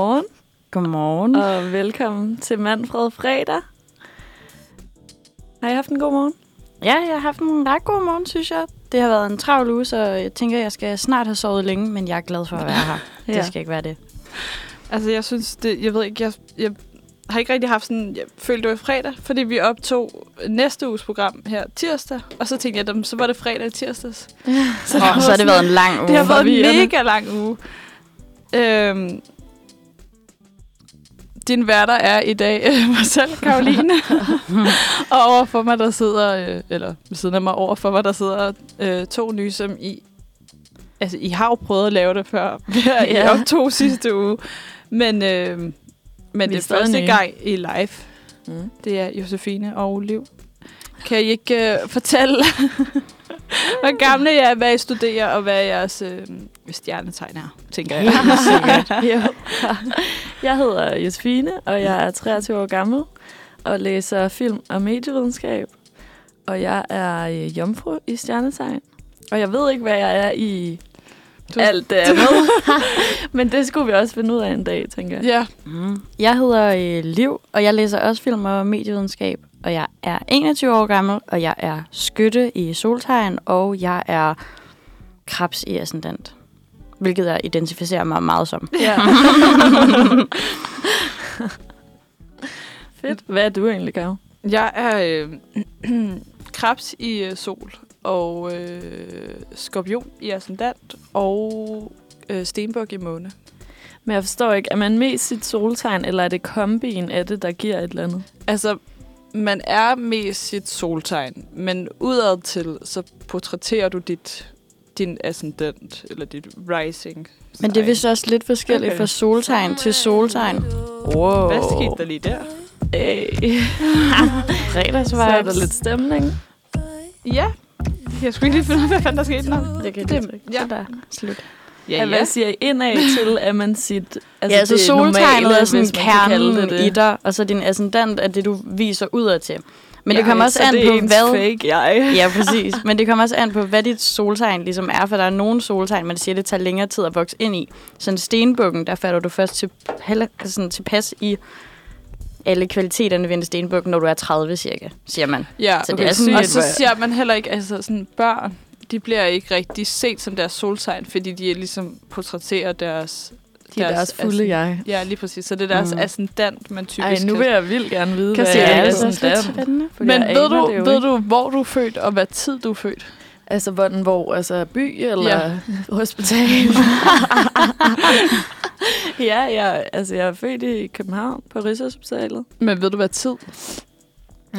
Godmorgen, Godmorgen. og velkommen til Manfred Fredag. Har I haft en god morgen? Ja, jeg har haft en ret god morgen, synes jeg. Det har været en travl uge, så jeg tænker, jeg skal snart have sovet længe, men jeg er glad for at være her. ja. Det skal ikke være det. Altså, jeg synes, det, jeg ved ikke, jeg, jeg har ikke rigtig haft sådan, jeg følte det var fredag, fordi vi optog næste uges program her tirsdag, og så tænkte jeg, "Jamen, så var det fredag og tirsdags. Så, oh, så har det været en lang uge. Det har været en mega lang uge. Øhm, din værter er i dag øh, mig selv, Karoline. og overfor mig, der sidder, øh, eller ved siden af mig overfor mig, der sidder øh, to nye, som I, altså I har jo prøvet at lave det før, her i Ja. optog sidste uge. Men, øh, men Vi det er første nye. gang i live. Mm. Det er Josefine og Liv. Kan I ikke øh, fortælle, hvor gamle jeg er, hvad I studerer, og hvad jeres øh, stjernetegn er, tænker jeg. Helt. Jeg hedder Josefine, og jeg er 23 år gammel og læser film og medievidenskab. Og jeg er øh, jomfru i stjernetegn. Og jeg ved ikke, hvad jeg er i Du- alt det andet. Men det skulle vi også finde ud af en dag, tænker jeg. Ja, Mm. Jeg hedder øh, Liv, og jeg læser også film og medievidenskab. Og jeg er 21 år gammel, og jeg er skytte i soltegn, og jeg er krebs i ascendant. Hvilket jeg identificerer mig meget som. Ja. Fedt. Hvad er du egentlig, Karo? jeg er øh, krebs i øh, sol, og øh, skorpion i ascendant, og øh, stenbuk i måne. Men jeg forstår ikke, er man mest sit soltegn, eller er det kombin af det, der giver et eller andet? Altså, man er mest sit soltegn, men udad til, så portrætterer du dit, din ascendant, eller dit rising Men det er vist også lidt forskelligt Okay. fra soltegn til soltegn. Wow. Hvad skete der lige der? Hey. Fredagsvibes. Så er der lidt stemning. Ja, jeg skulle ikke lige finde ud af, hvad fanden der skete. Nå. Det kan Det- det, ja. ja. der. Slut. Ja, Hvad siger I indad til, at man sit... Altså, ja, altså det soltegnet er sådan man kernen det det. i dig, og så din ascendant er det, du viser udad til. Men det Ja, kommer også så an det på, hvad... fake jeg. Ja, præcis. Men det kommer også an på, hvad dit soltegn ligesom er, for der er nogle soltegn, man siger, det tager længere tid at vokse ind i. Sådan stenbukken, der falder du først til, sådan tilpas i alle kvaliteterne ved en stenbuk, når du er 30 cirka, siger man. Ja, Så det er sådan og så siger man heller ikke, altså sådan børn, de bliver ikke rigtig set som deres soltegn, fordi de ligesom portrætterer deres... De er deres fulde ascend- jeg. Ja, lige præcis. Så det er deres Mm. ascendant, man typisk Ej, nu vil jeg vildt gerne vide, kan hvad se er. Fordi Men ved du, ved ikke. du, hvor du er født, og hvad tid du er født? Altså, hvordan, hvor? Altså, by eller ja. hospital? ja, jeg, altså, jeg er født i København på Rigshospitalet. Men ved du, hvad tid?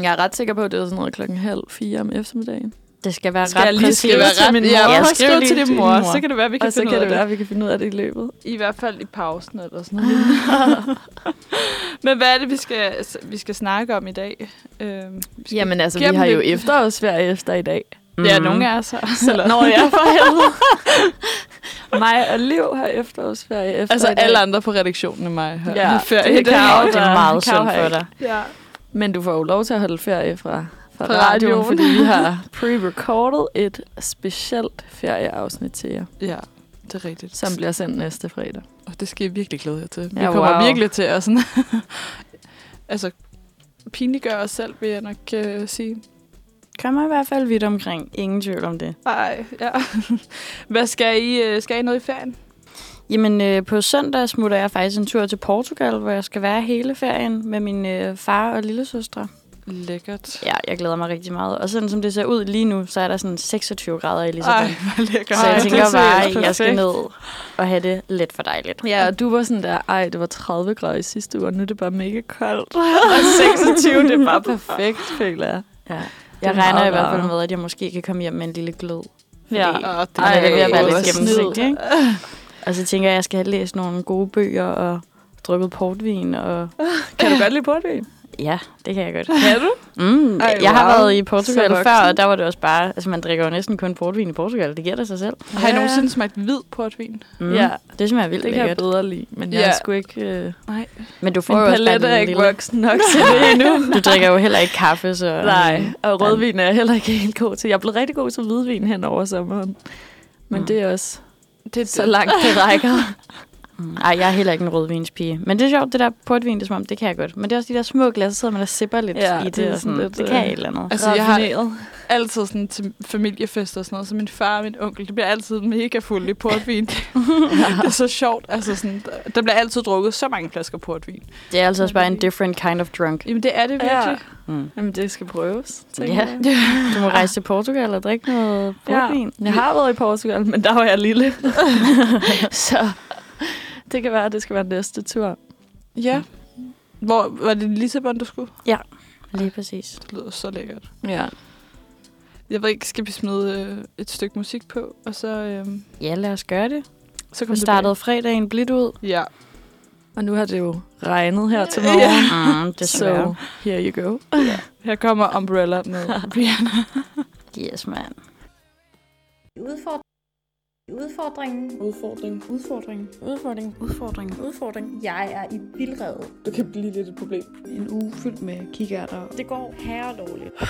Jeg er ret sikker på, at det var sådan noget klokken halv fire om eftermiddagen. Det skal være Skal ret jeg lige præcis. skrive til min mor? Ja, Ja, ja skriv til din mor, mor. så kan det være, vi kan Og så finde kan ud det af være, det. at vi kan finde ud af det i løbet. I hvert fald i pausen eller sådan noget. Men hvad er det, vi skal, vi skal snakke om i dag? Øhm, vi skal Jamen altså, vi har jo det. efterårsferie efter i dag. Det er Mhm. nogle af os her. Eller? Nå ja, for helvede. Mig og Liv har efterårsferie efter Altså i dag. alle andre på redaktionen end mig. Har Ja, har ferie det i er dag. Karo, Det er meget har for dig. Ja. Men du får jo lov til at holde ferie fra, Fra radioen, radioen. fordi vi har pre-recorded et specielt ferieafsnit til jer, ja, det er rigtigt. som bliver sendt næste fredag. Og det skal jeg virkelig glæde jer til. Vi Ja, kommer wow. virkelig til at sådan... altså, pinliggøre os selv, vil jeg nok uh, sige. Kommer i hvert fald vidt omkring. Ingen tvivl om det. Ej, ja. Hvad skal I? uh, Skal I noget i ferien? Jamen, øh, på søndag smutter jeg faktisk en tur til Portugal, hvor jeg skal være hele ferien med min øh, far og lillesøstre. Lækkert. Ja, jeg glæder mig rigtig meget. Og sådan som det ser ud lige nu, så er der sådan 26 grader i Lissabon. Ej, hvor lækkert. så jeg Ej, tænker ser bare, at jeg skal ned og have det lidt for dejligt. Ja, og du var sådan der, ej, det var 30 grader i sidste uge, og nu er det bare mega koldt. og 26, det er bare perfekt, føler jeg. Ja. Jeg er regner i hvert fald med, at jeg måske kan komme hjem med en lille glød. Ja. Fordi- Åh, det Ej, det er ved at være lidt gennemsigtigt, ikke? Og så tænker jeg, at jeg skal have læst nogle gode bøger og drukket portvin. Og Kan du godt lide portvin? Ja, det kan jeg godt. Kan du? Mm, Ej, jeg har wow. været i Portugal før, og der var det også bare... Altså, man drikker jo næsten kun portvin i Portugal. Det giver det sig selv. Har I nogensinde smagt hvid portvin? Mm. Ja. Det smager vildt Det kan jeg bedre lide, men jeg Ja. er sgu ikke... Øh, Nej. Men du får min jo også bare palette er den ikke lille... voksen nok til det endnu. Du drikker jo heller ikke kaffe, så... Nej, og rødvin er jeg heller ikke helt god til. Jeg er blevet rigtig god til hvidvin hen over sommeren. Men Mm. det er også Det, så langt det rækker. Mm. Ej, jeg er heller ikke en rødvinspige. Men det er sjovt, det der portvin, det er som om, det kan jeg godt. Men det er også de der små glas, så sidder man og sipper lidt Ja, i det. det er og sådan lidt, det kan jeg øh, et eller andet. Altså, jeg har Raffineret. altid sådan til familiefester og sådan noget, så min far og min onkel, det bliver altid mega fuld i portvin. det er så sjovt. Altså sådan, der- bliver altid drukket så mange flasker portvin. Det er altså også bare en different kind of drunk. Jamen, det er det Ja. virkelig. Mm. Jamen, det skal prøves. tænker Ja. jeg. Du må rejse til Portugal og drikke noget portvin. Ja, jeg har været i Portugal, men der var jeg lille. så det kan være, at det skal være næste tur. Ja. Hvor, var det Lissabon, du skulle? Lige præcis. Det lyder så lækkert. Ja. Jeg ved ikke, skal vi smide øh, et stykke musik på, og så, øh, Ja, lad os gøre det. så kom Vi startede fredagen blidt ud. Ja. Og nu har det jo regnet her til morgen. Mm, desværre. Så here you go. Her kommer Umbrella med Rihanna. Yes, man. Udfordring. Udfordringen. Udfordring. Udfordringen. Udfordring. Udfordring. Udfordring. Jeg er i vildrede. Det kan blive lidt et problem. En uge fyldt med kikærter. Det går herre dårligt.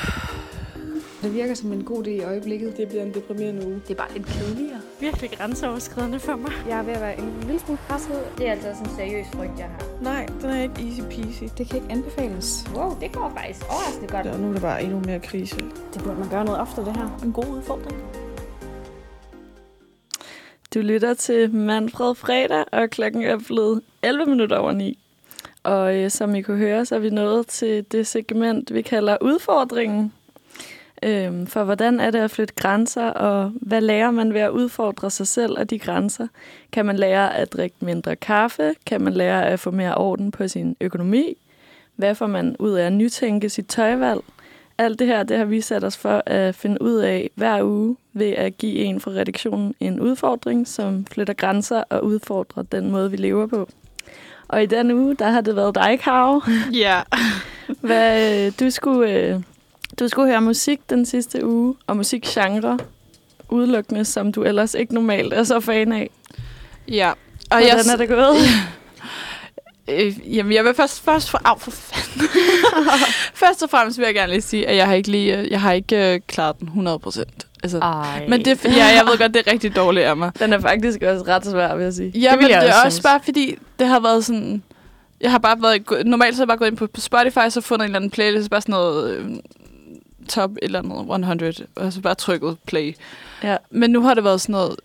Det virker som en god idé i øjeblikket. Det bliver en deprimerende uge. Det er bare lidt kedeligere. Virkelig grænseoverskridende for mig. Jeg er ved at være en lille smule presset. Det er altså sådan en seriøs frygt, jeg har. Nej, den er ikke easy peasy. Det kan ikke anbefales. Wow, det går faktisk overraskende godt. Og nu er der bare endnu mere krise. Det burde man gøre noget ofte, det her. En god udfordring. Du lytter til Manfred Fredag, og klokken er blevet 11 minutter over 9. Og øh, som I kunne høre, så er vi nået til det segment, vi kalder udfordringen. Øhm, for hvordan er det at flytte grænser, og hvad lærer man ved at udfordre sig selv og de grænser? Kan man lære at drikke mindre kaffe? Kan man lære at få mere orden på sin økonomi? Hvad får man ud af at nytænke sit tøjvalg? Alt det her, det har vi sat os for at finde ud af hver uge ved at give en fra redaktionen en udfordring, som flytter grænser og udfordrer den måde, vi lever på. Og i den uge, der har det været dig, Karo. Ja. Hvad, øh, du, skulle, øh, du skulle høre musik den sidste uge, og musikgenre udelukkende, som du ellers ikke normalt er så fan af. Ja. Og Hvordan jeg, er det gået? Øh, jamen, jeg vil først, først for, af, for. først og fremmest vil jeg gerne lige sige, at jeg har ikke, lige, øh, jeg har ikke øh, klaret den 100 procent. Altså, Ej. men det, ja, jeg ved godt, det er rigtig dårligt af mig. Den er faktisk også ret svær, vil jeg sige. Ja, vil men jeg det er også synes. bare fordi, det har været sådan... Jeg har bare været... Normalt så har jeg bare gået ind på, på Spotify, så fundet en eller anden playlist, bare sådan noget... Øh, top et eller andet 100, og så bare trykket play. Ja. Men nu har det været sådan noget...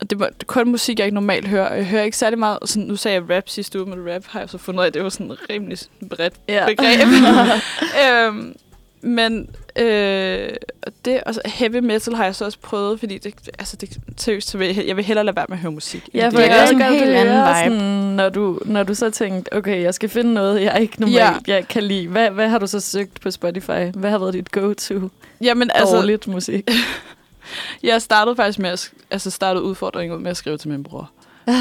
Og det var det er kun musik, jeg ikke normalt hører. Jeg hører ikke særlig meget... Sådan, nu sagde jeg rap sidste uge, men rap har jeg så fundet ud af, at det var sådan rimelig bredt Ja. begreb. øhm, men øh, og det, og så heavy metal har jeg så også prøvet, fordi det, altså det, seriøst, så vil jeg, jeg vil hellere lade være med at høre musik. Ja, det for Det jeg er en helt anden vibe. sådan, når, du, når du så tænkte, okay, jeg skal finde noget, jeg ikke normalt Ja. jeg kan lide. Hvad, hvad har du så søgt på Spotify? Hvad har været dit go-to Jamen, altså, altså, dårligt musik? jeg startede faktisk med at, altså startede udfordringen ud med at skrive til min bror.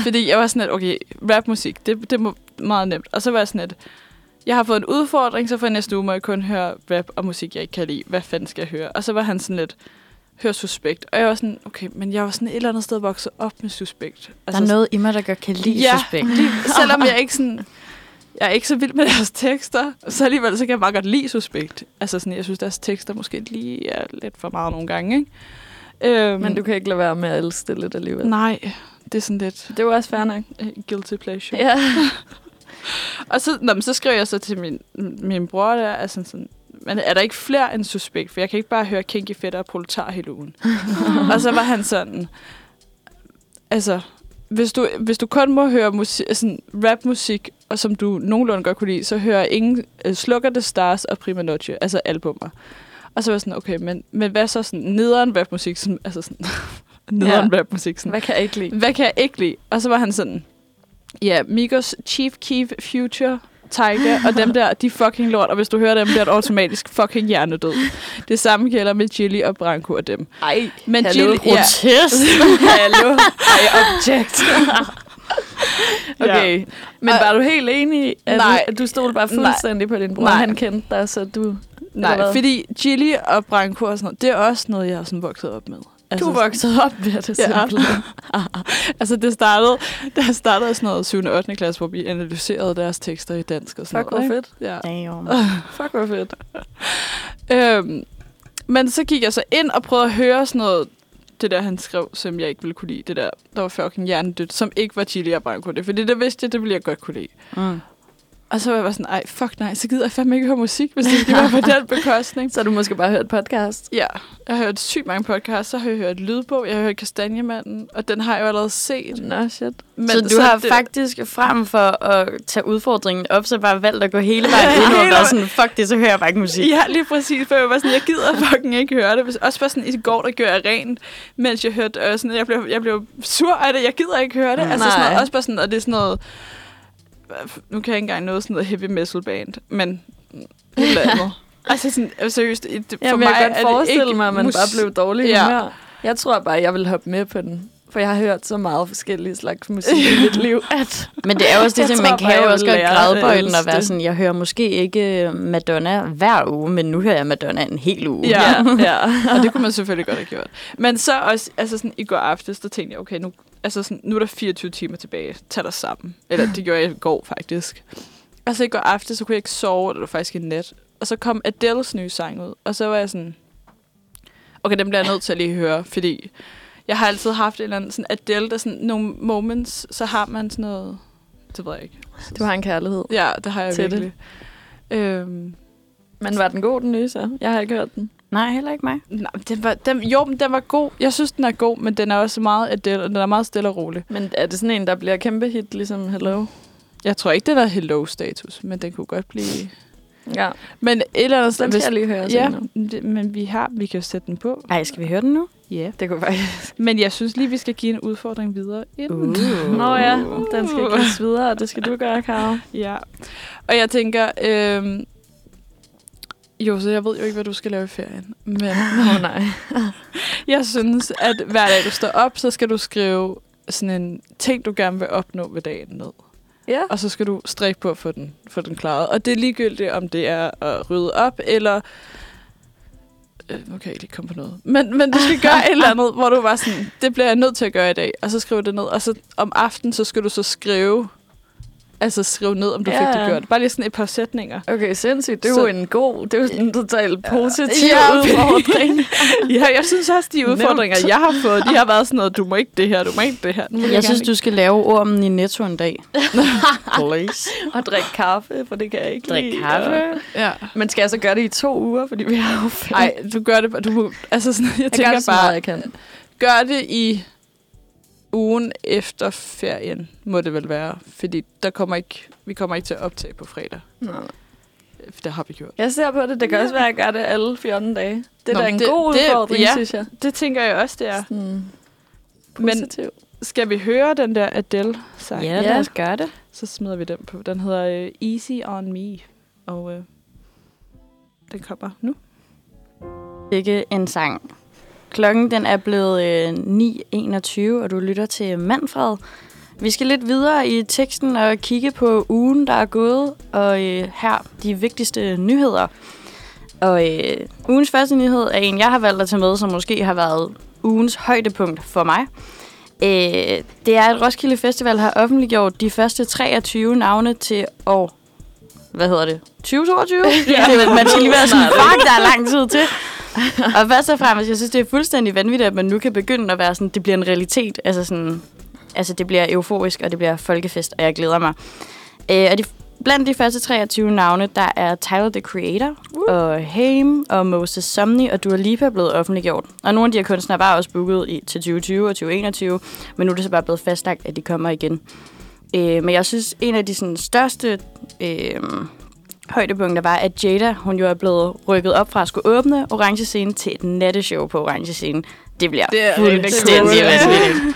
Fordi jeg var sådan lidt, okay, rapmusik, det, det må meget nemt. Og så var jeg sådan lidt, jeg har fået en udfordring, så for næste uge må jeg kun høre rap og musik, jeg ikke kan lide. Hvad fanden skal jeg høre? Og så var han sådan lidt, hør Suspekt. Og jeg var sådan, okay, men jeg var sådan et eller andet sted vokset op med Suspekt. Der er noget i mig, der gør kan lide Ja. suspekt. Lige, selvom jeg ikke sådan... Jeg er ikke så vild med deres tekster, så alligevel så kan jeg bare godt lide Suspekt. Altså sådan, jeg synes, deres tekster måske lige er lidt for meget nogle gange, ikke? Øhm, Men du kan ikke lade være med at elske det lidt alligevel. Nej, det er sådan lidt Det var også fair nok. øh, guilty pleasure. Ja. Og så, nå, men så skrev jeg så til min, min bror der, altså sådan, men er der ikke flere end suspekt? For jeg kan ikke bare høre Kinky Fætter og Proletar hele ugen. og så var han sådan, altså, hvis du, hvis du kun må høre musik, sådan, rapmusik, og som du nogenlunde godt kunne lide, så hører ingen uh, Slukker the Stars og Prima Noche, altså albumer. Og så var jeg sådan, okay, men, men hvad så sådan nederen rapmusik, sådan, altså sådan, nederen ja. rapmusik, sådan, Hvad kan jeg ikke lide? hvad kan jeg ikke lide? Og så var han sådan, ja, Migos, Chief Keef, Future, Tiger, og dem der, de fucking lort, og hvis du hører dem, bliver du automatisk fucking hjernedød. Det samme gælder med Chili og Branko og dem. Ej, Men Hallo, Chili, ja, Protest. hallo. I object. okay, ja. men var du helt enig? i, At Nej. Du, du stod bare Nej. fuldstændig på din bror. Nej. Han kendte dig, så du... Nej, hvad? fordi Chili og Branko og sådan noget, det er også noget, jeg er sådan vokset op med. Du voksede op med det Ja. simpelthen. Altså, det startede, det startede i sådan noget 7. og 8. klasse, hvor vi analyserede deres tekster i dansk og sådan Fuck, hvor noget. fedt. ikke? Ja. Damn. Fuck, hvor fedt. Øhm, men så gik jeg så ind og prøvede at høre sådan noget det der, han skrev, som jeg ikke ville kunne lide. Det der, der var fucking hjernedødt, som ikke var chili og Det, Fordi det vidste jeg, det ville jeg godt kunne lide. Mm. Og så var jeg bare sådan, ej, fuck nej, så gider jeg fandme ikke høre musik, hvis det være på den bekostning. Så har du måske bare hørt podcast. Ja, jeg har hørt sygt mange podcasts, så har jeg hørt Lydbog, jeg har hørt Kastanjemanden, og den har jeg jo allerede set. Nå, shit. Men så du har det, faktisk frem for at tage udfordringen op, så bare valgt at gå hele vejen ud og være sådan, fuck det, så hører jeg bare ikke musik. Ja, lige præcis. For jeg var sådan, jeg gider fucking ikke høre det. Også bare sådan, i går, der gjorde jeg rent, mens jeg hørte øh, sådan, jeg blev, jeg blev sur af det. Jeg gider ikke høre det. Mm. Altså sådan Nej. noget, også bare sådan, og det er sådan noget, nu kan jeg ikke engang noget sådan noget heavy metal band, men eller andet. altså sådan, øh, seriøst, det, for Jamen, mig jeg kan godt forestille mig, at man mus- bare blev dårlig Ja. humør. Jeg tror bare, jeg vil hoppe med på den. For jeg har hørt så meget forskellige slags musik i mit liv, at Men det er også det, at man kan jo også godt på den og være sådan, jeg hører måske ikke Madonna hver uge, men nu hører jeg Madonna en hel uge. Ja. ja. og det kunne man selvfølgelig godt have gjort. Men så også, altså sådan, i går aftes, der tænkte jeg, okay, nu, altså sådan, nu er der 24 timer tilbage. Tag dig sammen. Eller det gjorde jeg i går, faktisk. Og så i går aftes, så kunne jeg ikke sove, eller det var faktisk en nat. Og så kom Adele's nye sang ud, og så var jeg sådan, okay, den bliver jeg nødt til at lige høre, fordi jeg har altid haft en eller anden, sådan Adele, der sådan nogle moments, så har man sådan noget, det ved jeg ikke. Du har en kærlighed. Ja, det har jeg Til det. virkelig. Øhm, Men var den god, den nye så? Jeg har ikke hørt den. Nej, heller ikke mig. Nej, den var, den, jo, men den var god. Jeg synes, den er god, men den er også meget Adele, den er meget stille og rolig. Men er det sådan en, der bliver kæmpe hit, ligesom Hello? Jeg tror ikke, det er hello-status, men den kunne godt blive... Ja, Men et eller andet den skal jeg lige høre Ja, det, men vi har, vi kan jo sætte den på. Ej, skal vi høre den nu? Ja. Det kunne faktisk... Men jeg synes lige, vi skal give en udfordring videre. Inden. Uh. Nå ja, den skal gives videre, og det skal du gøre, Karo. Ja. Og jeg tænker... Øhm, jo, så jeg ved jo ikke, hvad du skal lave i ferien. Men oh, nej. jeg synes, at hver dag du står op, så skal du skrive sådan en ting, du gerne vil opnå ved dagen ned. Ja. og så skal du strække på at få den, få den klaret. Og det er ligegyldigt, om det er at rydde op, eller... Øh, nu kan jeg ikke komme på noget. Men, men du skal gøre et eller andet, hvor du var sådan, det bliver jeg nødt til at gøre i dag, og så skrive det ned. Og så om aftenen, så skal du så skrive, altså skrive ned, om du Ja, fik det gjort. Bare lige sådan et par sætninger. Okay, sindssygt. Det er Så- jo en god, det er jo sådan en totalt positiv Ja, udfordring. Ja, jeg synes også, de Nemt. udfordringer, jeg har fået, de har været sådan noget, du må ikke det her, du må ikke det her. Må Jeg synes, du skal lave ormen i Netto en dag. Please. og drikke kaffe, for det kan jeg ikke Drik lide. kaffe. Ja. Men skal jeg så gøre det i to uger, fordi vi har jo? Nej, du gør det bare. Du, altså sådan, jeg, jeg tænker gør det bare, jeg kan. gør det i ugen efter ferien, må det vel være. Fordi der kommer ikke, vi kommer ikke til at optage på fredag. Nå. Det har vi gjort. Jeg ser på det. Det kan også være, at jeg gør det alle 14 dage. Det er Nå, da en det- god det- udfordring, ja. synes jeg. Det tænker jeg også, det er. Sådan Men skal vi høre den der Adele-sang? Ja, lad os gøre det. Så smider vi den på. Den hedder uh, Easy on Me. Og uh, den kommer nu. Ikke en sang. Klokken den er blevet øh, 9.21, og du lytter til Manfred. Vi skal lidt videre i teksten og kigge på ugen, der er gået, og øh, her de vigtigste nyheder. Og øh, ugens første nyhed er en, jeg har valgt at tage med, som måske har været ugens højdepunkt for mig. Øh, det er, at Roskilde Festival har offentliggjort de første 23 navne til år... Hvad hedder det? 2022? ja. Man skal lige være sådan, fuck, der er lang tid til. og først og fremmest, jeg synes, det er fuldstændig vanvittigt, at man nu kan begynde at være sådan, det bliver en realitet. Altså sådan, altså det bliver euforisk, og det bliver folkefest, og jeg glæder mig. Øh, og de, blandt de første 23 navne, der er Tyler, the Creator, uh. og Haim, og Moses Somni, og Dua Lipa blevet offentliggjort. Og nogle af de her kunstnere var også booket i, til 2020 og 2021, men nu er det så bare blevet fastlagt, at de kommer igen. Øh, men jeg synes, en af de sådan, største øh, højdepunkter var, at Jada, hun jo er blevet rykket op fra at skulle åbne Orange Scene til et natteshow på Orange Scene. Det bliver Det er fuldstændig cool. vanvittigt.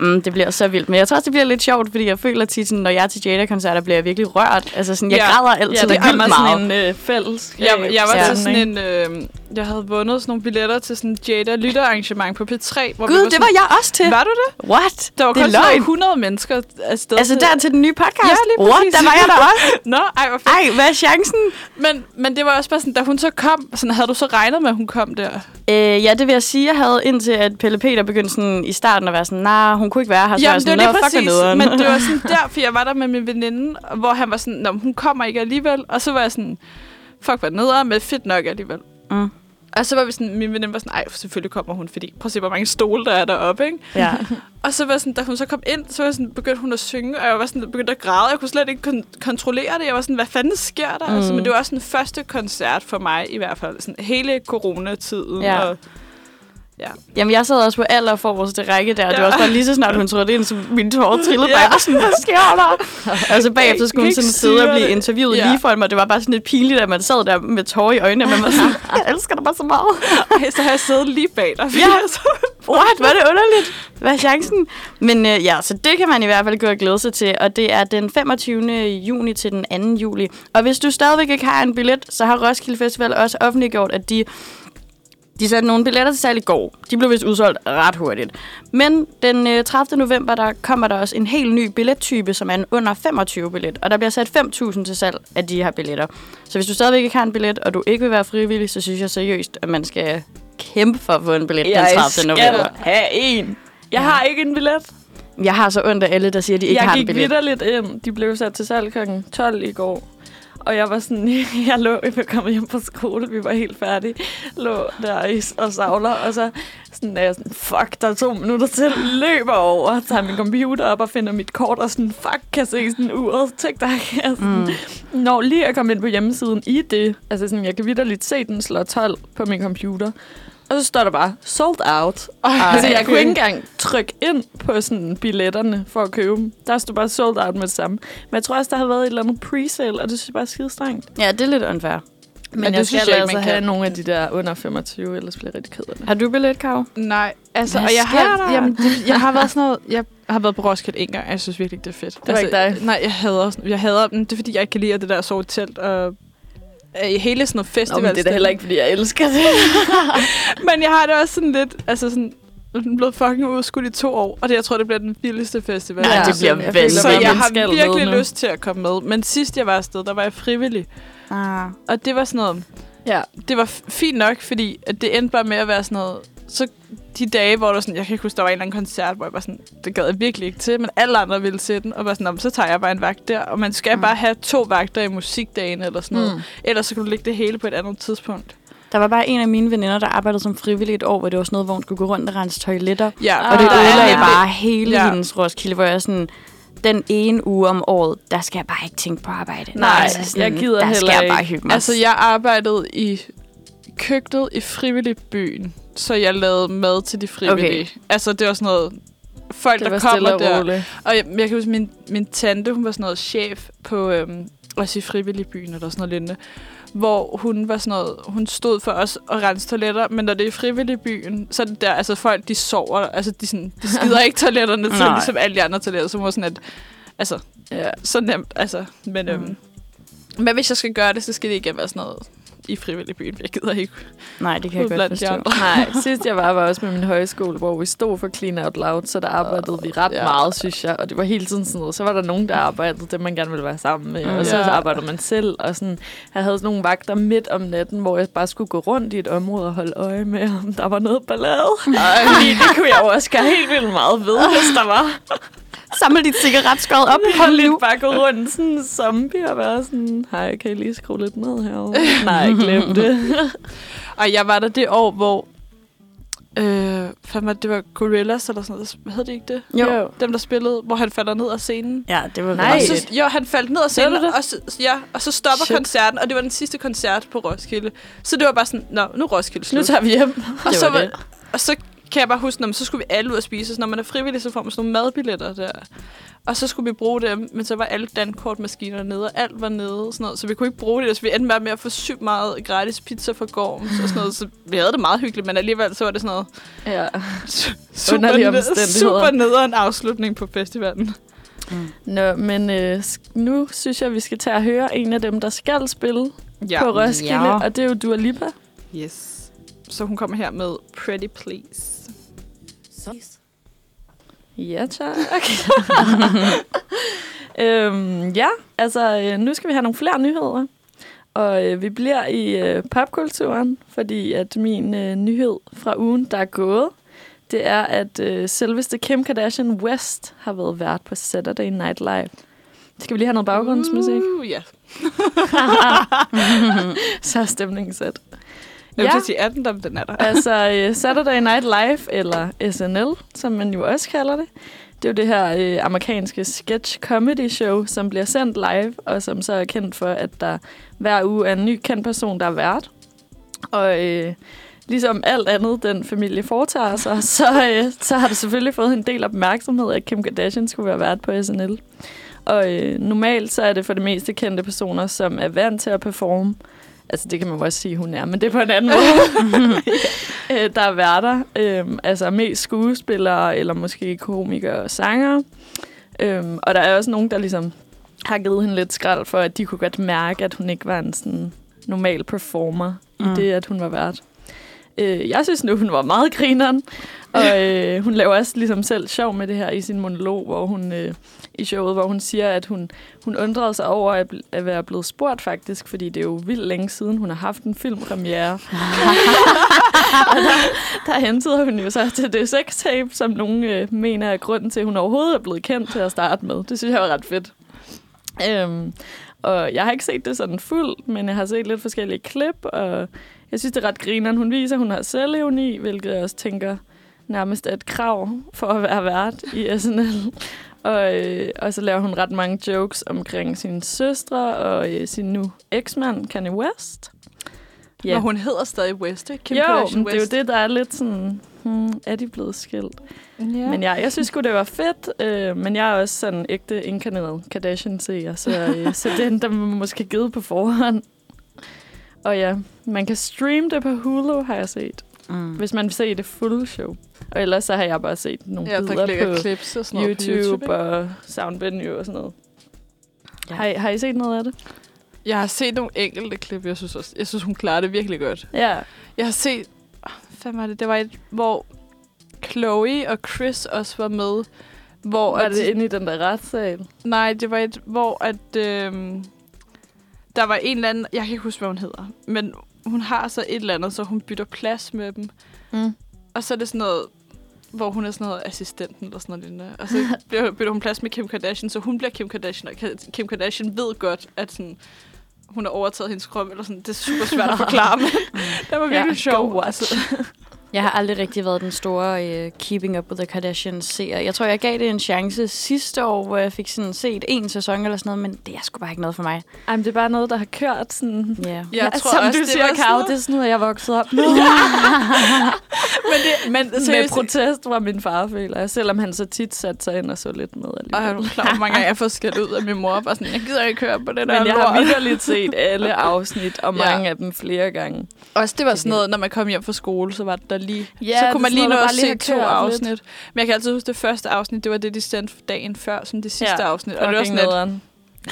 Mm, det bliver så vildt. Men jeg tror også, det bliver lidt sjovt, fordi jeg føler tit, sådan, når jeg er til Jada-koncerter, bliver jeg virkelig rørt. Altså sådan, jeg Ja. græder altid Ja, det vildt er meget meget. sådan en øh, fælles. Jeg, jeg var Ja. til sådan en... Øh, jeg havde vundet sådan nogle billetter til sådan Jada lytterarrangement på P3. Hvor Gud, var det sådan, var jeg også til. Var du det? What? Der var det kun sådan løgn. 100 mennesker afsted. Altså der til den nye podcast? Ja, lige What? Der var jeg der også. Nå, ej, hvor fedt. Ej, hvad er chancen? Men, men det var også bare sådan, da hun så kom, sådan, havde du så regnet med, at hun kom der? Øh, ja, det vil jeg sige, jeg havde indtil, at Pelle Peter begyndte sådan, i starten at være sådan, nej, nah, hun kunne ikke være her. Så var Jamen, det sådan, var "Nå, lige præcis. nederen." Men det var sådan derfor, jeg var der med min veninde, hvor han var sådan, hun kommer ikke alligevel. Og så var jeg sådan, fuck, hvad nederen, men fedt nok alligevel. Mm. Og så var vi sådan, min veninde var sådan, ej, selvfølgelig kommer hun, fordi prøv at se, hvor mange stole der er deroppe, ikke? Ja. Og så var sådan, da hun så kom ind, så var sådan, begyndte hun at synge, og jeg var sådan, begyndt at græde. Jeg kunne slet ikke kon- kontrollere det. Jeg var sådan, hvad fanden sker der? Mm. Altså, men det var også den første koncert for mig, i hvert fald. Sådan hele coronatiden. Ja. Og, Jamen, jeg sad også på aller forreste række der, og det Ja. var også bare lige så snart hun trådte ind, så mine tårer trillede Ja. bare. Sådan, hvad sker der? og så bagefter skulle hun sådan sidde og blive det. interviewet Ja. lige foran mig. Det var bare sådan lidt pinligt, at man sad der med tårer i øjnene, og man var sådan, jeg elsker dig bare så meget. Ej, så har jeg siddet lige bag dig. Ja. What? Var det underligt? Hvad er chancen? Men øh, ja, så det kan man i hvert fald gå og glæde sig til, og det er den 25. juni til den 2. juli. Og hvis du stadigvæk ikke har en billet, så har Roskilde Festival også offentliggjort, at de de satte nogle billetter til salg i går. De blev vist udsolgt ret hurtigt. Men den øh, 30. november, der kommer der også en helt ny billettype, som er en under 25 billet. Og der bliver sat 5.000 til salg af de her billetter. Så hvis du stadigvæk ikke har en billet, og du ikke vil være frivillig, så synes jeg seriøst, at man skal kæmpe for at få en billet den 30. november. have en. Jeg har ikke en billet. Jeg har så ondt af alle, der siger, at de ikke jeg har en gik billet. vidderligt ind. De blev sat til salg kl. 12 i går. Og jeg var sådan, jeg lå, jeg var kommet hjem fra skole, vi var helt færdige, lå der i, og savler, og så sådan, er jeg sådan, fuck, der er to minutter til, løber over, tager min computer op og finder mit kort, og sådan, fuck, kan se sådan uret, tænk dig, jeg sådan, mm. når lige at komme ind på hjemmesiden i det, altså sådan, jeg kan vidderligt se, den slår 12 på min computer, og så står der bare, sold out. Ej, Altså, jeg kunne ikke engang trykke ind på sådan billetterne for at købe dem. Der stod bare sold out med det samme. Men jeg tror også, der har været et eller andet pre-sale, og det synes jeg bare er skide strengt. Ja, det er lidt unfair. Men det jeg synes skal jeg ikke, altså have nogle af de der under 25, ellers bliver jeg rigtig ked af det. Har du billet, Kav? Nej, altså, Hvad og jeg sker har, der? jamen, det, jeg har været sådan noget, jeg har været på Roskilde en gang, og jeg synes virkelig ikke, det er fedt. Det var ikke dig? Nej, jeg hader, sådan- jeg hader dem. Det er, fordi jeg ikke kan lide at det der at sove i telt, og øh, hele sådan noget festival. fordi jeg elsker det. Men jeg har det også sådan lidt, altså sådan, er den blevet fucking udskudt i to år, og det, jeg tror, det bliver den vildeste festival. Nej, Ja, det bliver vældig Så jeg har virkelig nu. lyst til at komme med. Men sidst jeg var afsted, der var jeg frivillig. Ah. Og det var sådan noget, Ja. det var fint nok, fordi at det endte bare med at være sådan noget, så de dage, hvor der sådan, jeg kan ikke huske, der var en eller anden koncert, hvor jeg var sådan, det gad jeg virkelig ikke til, men alle andre ville til den, og var sådan, "Nå, men så tager jeg bare en vagt der, og man skal Mm. bare have to vagter i musikdagen eller sådan noget, Mm. ellers så kan du lægge det hele på et andet tidspunkt. Der var bare en af mine veninder, der arbejdede som frivillig et år, hvor det var sådan noget, hvor hun skulle gå rundt og rense toiletter. Ja, Og det ødelagde nemlig- bare hele ja. Ja. hendes Roskilde, hvor jeg sådan, den ene uge om året, der skal jeg bare ikke tænke på arbejde. Nej, sådan, jeg gider der heller skal jeg bare ikke. hygge mig. Altså, jeg arbejdede i køkkenet i frivilligbyen, så jeg lavede mad til de frivillige. Okay. Altså, det var sådan noget... Folk, Det der kommer og der. roligt. Og jeg, jeg kan huske, min, min tante, hun var sådan noget chef på øhm, også i frivilligbyen eller sådan noget lignende, hvor hun var sådan noget, hun stod for os at rense toiletter, men når det er i frivilligbyen, så er det der, altså folk, de sover, altså de, sådan, de skider ikke toiletterne til, ligesom alle de andre toiletter, så var sådan, at, altså, Ja. så nemt, altså, men, øhm, Mm. men hvis jeg skal gøre det, så skal det ikke være sådan noget i frivilligbyen, jeg gider ikke Nej, det kan jeg godt forstå. andre. Nej, sidst jeg var, var også med min højskole, hvor vi stod for Clean Out Loud, så der arbejdede vi ret Ja. meget, synes jeg. Og det var hele tiden sådan noget. Så var der nogen, der arbejdede det, man gerne ville være sammen med. Og så Ja. arbejdede man selv. Og sådan, jeg havde sådan nogle vagter midt om natten, hvor jeg bare skulle gå rundt i et område og holde øje med, om der var noget ballade. Fordi det kunne jeg jo også gøre helt vildt meget ved, hvis der var. Samle dit cigaretskåd op. Hold lidt nu. bare gå rundt sådan en zombie og være sådan, hej, kan I lige skrue lidt ned herovre? Nej, glem det. Og jeg var der det år, hvor øh, fandme, det var Gorillas eller sådan noget. Hvad hed det ikke det? Jo. Dem, der spillede, hvor han falder ned af scenen. Ja, det var Nej. Og så, jo, han faldt ned af scenen, det? og så, ja, og så stopper Shit. Koncerten, og det var den sidste koncert på Roskilde. Så det var bare sådan, nå, nu er Roskilde Nu slut. tager vi hjem. og, Det så var det. og så kan jeg bare huske, når så skulle vi alle ud og spise. Så når man er frivillig, så får man sådan nogle madbilletter der. Og så skulle vi bruge dem, men så var alle dankortmaskiner nede, og alt var nede. Sådan noget, så vi kunne ikke bruge det, så vi endte bare med at få sygt meget gratis pizza fra Gorms og sådan noget. Så vi havde det meget hyggeligt, men alligevel så var det sådan noget Ja. super, ned, super nederen afslutning på festivalen. Nå, men øh, nu synes jeg, vi skal tage og høre en af dem, der skal spille Ja. på Roskilde, Ja. og det er jo Dua Lipa. Yes. Så hun kommer her med Pretty Please. Ja, tak. øhm, ja, altså øh, nu skal vi have nogle flere nyheder. Og øh, vi bliver i øh, popkulturen, fordi at min øh, nyhed fra ugen, der er gået, det er, at øh, selveste Kim Kardashian West har været vært på Saturday Night Live. Skal vi lige have noget baggrundsmusik? Uh, ja. Så er stemningen sat. Jeg vil Ja. ja. sige 18, der, den er der. altså øh, Saturday Night Live, eller SNL, som man jo også kalder det. Det er jo det her øh, amerikanske sketch comedy show, som bliver sendt live, og som så er kendt for, at der hver uge er en ny kendt person, der er vært. Og øh, ligesom alt andet, den familie foretager sig, så, øh, så har det selvfølgelig fået en del opmærksomhed, at Kim Kardashian skulle være vært på SNL. Og øh, normalt så er det for det meste kendte personer, som er vant til at performe. Altså det kan man jo også sige, hun er, men det er på en anden måde. øh, der er værter, øh, altså mest skuespillere, eller måske komikere og sangere. Øhm, og der er også nogen, der ligesom har givet hende lidt skrald for, at de kunne godt mærke, at hun ikke var en sådan normal performer. Mm. i det, at hun var vært. Øh, jeg synes nu, hun var meget grineren, og øh, hun laver også ligesom selv sjov med det her i sin monolog, hvor hun øh, i showet, hvor hun siger, at hun, hun undrede sig over at, at være blevet spurgt faktisk, fordi det er jo vildt længe siden, hun har haft en filmpremiere. og der, der hentede hun jo så til det sextape, som nogen øh, mener er grunden til, at hun overhovedet er blevet kendt til at starte med. Det synes jeg var ret fedt. Øhm, og jeg har ikke set det sådan fuldt, men jeg har set lidt forskellige klip, og jeg synes, det er ret grineren. Hun viser, at hun har selvevni, hvilket jeg også tænker nærmest er et krav for at være vært i SNL. Og, øh, og så laver hun ret mange jokes omkring sine søstre og øh, sin nu eksmand, Kanye West. Ja. Men hun hedder stadig West, ikke? Kim jo, men det er jo West. det, der er lidt sådan, hmm, er de blevet skilt? Ja. Men ja, jeg synes sgu, det var fedt. Øh, men jeg er også sådan ægte inkarneret Kardashian-seer, så, øh, så den, der må måske givet på forhånd. Og ja, man kan streame det på Hulu, har jeg set. Mm. Hvis man vil se det fulde show. Og ellers så har jeg bare set nogle ja, der billeder på clips og sådan noget YouTube, på YouTube. ikke? og Soundvenue og sådan noget. Ja. Har, I, har I set noget af det? Jeg har set nogle enkelte klip, jeg synes også. Jeg synes, hun klarer det virkelig godt. Ja. Jeg har set... Hvad var det? Det var et, hvor Chloe og Chris også var med. Hvor Var at, det inde i den der retssal? Nej, det var et, hvor at... Øhm, der var en eller anden... Jeg kan ikke huske, hvad hun hedder. Men hun har så et eller andet, så hun bytter plads med dem. Mm. Og så er det sådan noget, hvor hun er sådan noget assistenten eller sådan noget lignende. Og så bliver- bytter hun plads med Kim Kardashian, så hun bliver Kim Kardashian, og Kim Kardashian ved godt, at sådan, hun har overtaget hendes krop, eller sådan. Det er super svært at forklare, men det var virkelig Ja, sjovt. watch. Jeg har aldrig rigtig været den store uh, Keeping Up with the Kardashians seer. Jeg tror, jeg gav det en chance sidste år, hvor jeg fik sådan set en sæson eller sådan noget, men det er sgu bare ikke noget for mig. Ej, men det er bare noget, der har kørt sådan... Yeah. Jeg ja, tror som også, du det siger, var noget- det er sådan noget, jeg er vokset op med. Men, det, men med seriøst, protest fra min far, føler jeg. Selvom han så tit satte sig ind og så lidt med og alligevel. er klar, hvor mange gange jeg har fået skældt ud af min mor. Bare sådan, jeg gider ikke høre på det der Men jeg har vidderligt set alle afsnit, og Ja. mange af dem flere gange. Også det var sådan noget, når man kom hjem fra skole, så var det lige... Ja, så kunne man lige nå at se to afsnit. lidt. Men jeg kan altid huske, det første afsnit, det var det, de sendte dagen før, som det sidste Ja, afsnit. Og det var sådan lidt.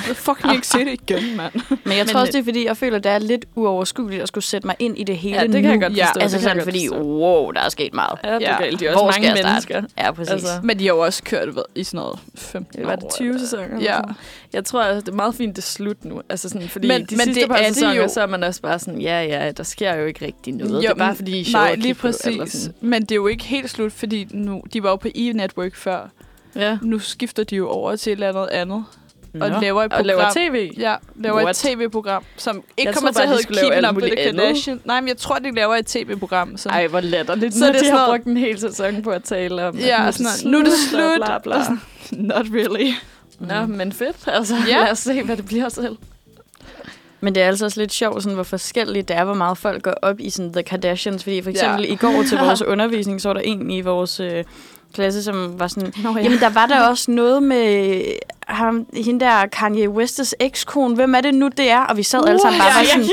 Jeg fucking ikke se det igen, mand. Men jeg tror Men- også, det er, fordi jeg føler, at det er lidt uoverskueligt at skulle sætte mig ind i det hele Ja, det kan nu. jeg godt Ja, forstå. Altså det kan jeg sådan, godt fordi, forstå. wow, der er sket meget. Ja, det er Ja. galt. De er også Hvor skal mange jeg starte? mennesker. Ja, præcis. Altså, Altså, Men de har jo også kørt hvad, i sådan noget 15 det år. var det 20 eller- sæsoner? Ja. Jeg tror, at det er meget fint, det er slut nu. Altså sådan, fordi Men- men, de men sidste det par er det sæsoner, jo. så er man også bare sådan, ja, ja, der sker jo ikke rigtig noget. Jo, det er bare men- fordi, I er sjove Nej, at lige kigge på, eller præcis. sådan. Men det er jo ikke helt slut, fordi nu, de var jo på E-Network før. Ja. Nu skifter de jo over til et eller andet andet. Og Nå. laver et Og program. laver tv. Ja, laver What? et tv-program, som ikke Jeg kommer til at hedde Keeping Up with the muligt andet. Kardashian. Nej, men jeg tror, de laver et tv-program. Som, Ej, hvor latterligt. Så det de sådan har brugt en hel sæson på at tale om, Ja, at sådan nu er det slut. og Bla, bla. Og sådan, Not really. Nå, men fedt. Altså, Ja. ja. lad os se, hvad det bliver selv. Men det er altså også lidt sjovt, sådan, hvor forskelligt det er, hvor meget folk går op i sådan, The Kardashians. Fordi for eksempel ja. i går til vores undervisning, så var der en i vores øh, klasse, som var sådan... Nå, ja. Jamen, der var der også noget med ham, hende der Kanye West's ekskone. Hvem er det nu, det er? Og vi sad alle sammen bare var sådan...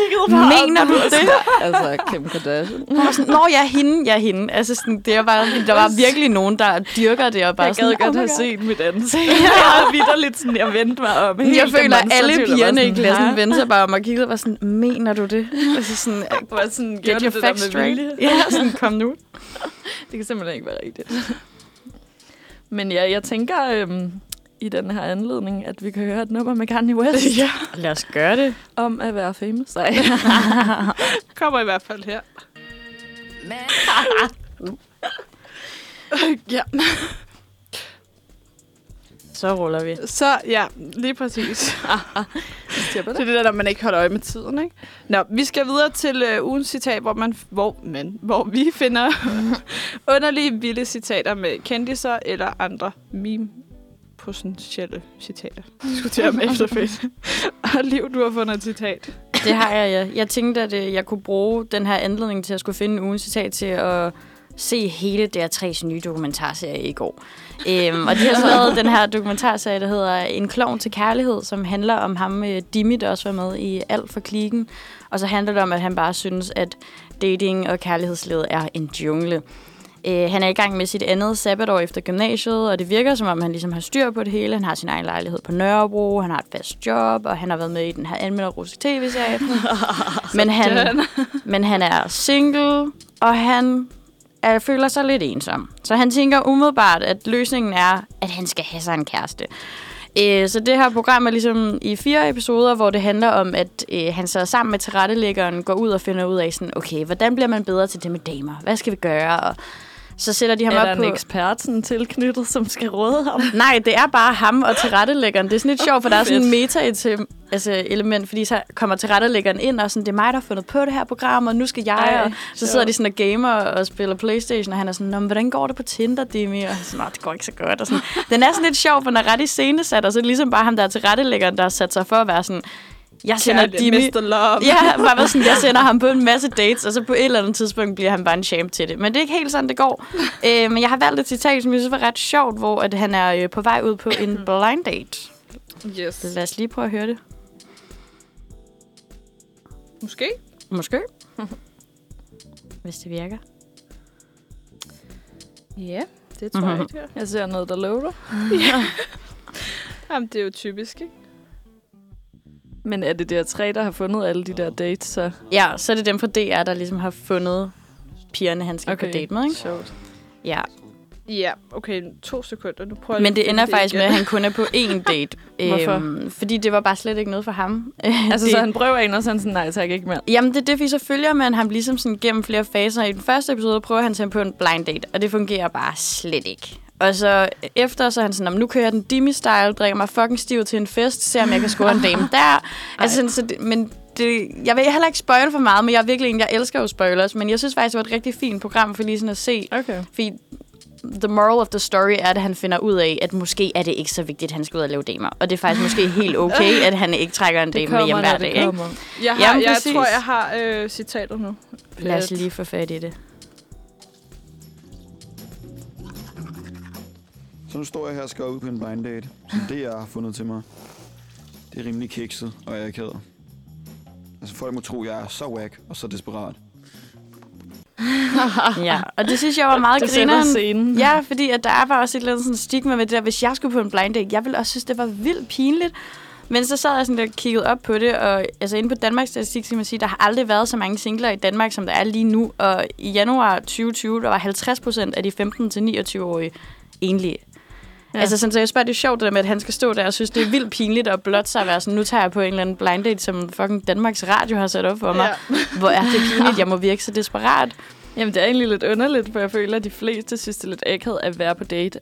Mener du det? altså, Kim Kardashian. Sådan, Nå, ja, hende, ja, hende. Altså, sådan, det var bare, der var virkelig nogen, der dyrker det, og bare Jeg sådan, gad godt "Oh have God." set mit ansigt. Jeg var vidderligt sådan, jeg vendte mig om. Jeg helt føler, at alle og pigerne i sådan, klassen "Hæ?" vendte sig bare om og kiggede og var sådan, mener du det? Altså sådan, Var sådan, get your facts med straight. Ja, sådan, kom nu. Det kan simpelthen ikke være rigtigt. Men ja, jeg tænker øhm, i den her anledning, at vi kan høre et nummer med Kanye West ja. Lad os gøre det. om at være famous. Nej. Kommer i hvert fald her. ja. Så ruller vi. Så ja, lige præcis. Det er det der, når man ikke holder øje med tiden, ikke? Nå, vi skal videre til øh, ugens citat, hvor, man, hvor, man, hvor vi finder underlige, vilde citater med kendiser eller andre meme potentielle citater. Diskuterer om efterfølgende. Og Liv, du har fundet et citat. Det har jeg, ja. Jeg tænkte, at øh, jeg kunne bruge den her anledning til at skulle finde en ugens citat til at se hele DR3's nye dokumentarserie i går. Øhm, og de har så lavet den her dokumentarserie, der hedder En klovn til kærlighed, som handler om ham, øh, Dimi, der også var med i Alt for klikken. Og så handler det om, at han bare synes, at dating og kærlighedslivet er en jungle. Øh, han er i gang med sit andet sabbatår efter gymnasiet, og det virker som om, han ligesom har styr på det hele. Han har sin egen lejlighed på Nørrebro, han har et fast job, og han har været med i den her anmelderrussisk tv-serie. men, han, men han er single, og han er, føler sig lidt ensom. Så han tænker umiddelbart, at løsningen er, at han skal have sig en kæreste. Øh, Så det her program er ligesom i fire episoder, hvor det handler om, at øh, han så sammen med tilrettelæggeren går ud og finder ud af, sådan, okay, hvordan bliver man bedre til det med damer? Hvad skal vi gøre? Og så sætter de ham er op der på... en ekspert sådan, tilknyttet, som skal råde ham? Nej, det er bare ham og tilrettelæggeren. Det er sådan lidt sjovt, for der er sådan en meta altså element, fordi så kommer tilrettelæggeren ind, og sådan, det er mig, der har fundet på det her program, og nu skal jeg, Ej, og så sidder de sådan og gamer og spiller Playstation, og han er sådan, Nå, men hvordan går det på Tinder, Demi? Og sådan, det går ikke så godt. Og sådan. Den er sådan lidt sjov, for den er ret i scenesat, og så er det ligesom bare ham, der er tilrettelæggeren, der har sat sig for at være sådan, jeg sender Dimi, Mr. Love. Ja, bare været sådan, jeg sender ham på en masse dates, og så på et eller andet tidspunkt bliver han bare en champ til det. Men det er ikke helt sådan, det går. øh, men jeg har valgt et citat, som jeg synes var ret sjovt, hvor at han er øh, på vej ud på en blind date. Yes. Så lad os lige prøve at høre det. Måske. Måske. Hvis det virker. Ja, det tror jeg Mhm. ikke. Jeg ser noget, der lover. Jamen, det er jo typisk, ikke? Men er det der tre, der har fundet alle de der dates, så? Ja, så er det dem fra DR, der ligesom har fundet pigerne, han skal okay. på date med, ikke? Sjovt. Ja, Ja, okay, to sekunder. Nu prøver jeg men det ender faktisk med, igen. at han kun er på én date. Hvorfor? Øhm, fordi det var bare slet ikke noget for ham. Altså, det, så han prøver en, og så han sådan, nej tak, ikke mere. Jamen, det er det, fordi så følger man ham ligesom sådan gennem flere faser. I den første episode prøver han sig på en blind date, og det fungerer bare slet ikke. Og så efter, så er han sådan, "Nå, men nu kører jeg den Dimi-style, drikker mig fucking stiv til en fest, ser om jeg kan score en dame der. altså, sådan, så det, men det, jeg vil heller ikke spoil for meget, men jeg er virkelig en, jeg elsker jo spoilers, men jeg synes faktisk, det var et rigtig fint program for lige sådan at se. Okay. Fordi the moral of the story er, at han finder ud af, at måske er det ikke så vigtigt, at han skal ud og lave damer. Og det er faktisk måske helt okay, at han ikke trækker en dame med hjem hver dag. Ikke? Jeg, har, Jamen, jeg præcis. tror, jeg har øh, citatet nu. Lad os lige få fat i det. Så nu står jeg her og skal ud på en blind date, som det jeg har fundet til mig. Det er rimelig kikset, og jeg er ked. Altså folk må tro, jeg er så whack og så desperat. Ja, og det synes jeg var meget grineren. scenen. Ja, fordi at der er bare også et eller andet sådan stigma med det der, hvis jeg skulle på en blind date, jeg ville også synes, det var vildt pinligt. Men så sad jeg sådan der og kiggede op på det, og altså inde på Danmarks Statistik, kan man sige, der har aldrig været så mange singler i Danmark, som der er lige nu. Og i januar 2020, der var 50 procent af de 15-29-årige enlige. Ja. Altså sådan, så jeg spørger, det er sjovt det der med, at han skal stå der og synes, det er vildt pinligt at blot sig at være sådan, nu tager jeg på en eller anden blind date, som fucking Danmarks Radio har sat op for mig. Ja. Hvor er det pinligt, jeg må virke så desperat. Jamen, det er egentlig lidt underligt, for jeg føler, at de fleste synes, det er lidt akavet at være på date.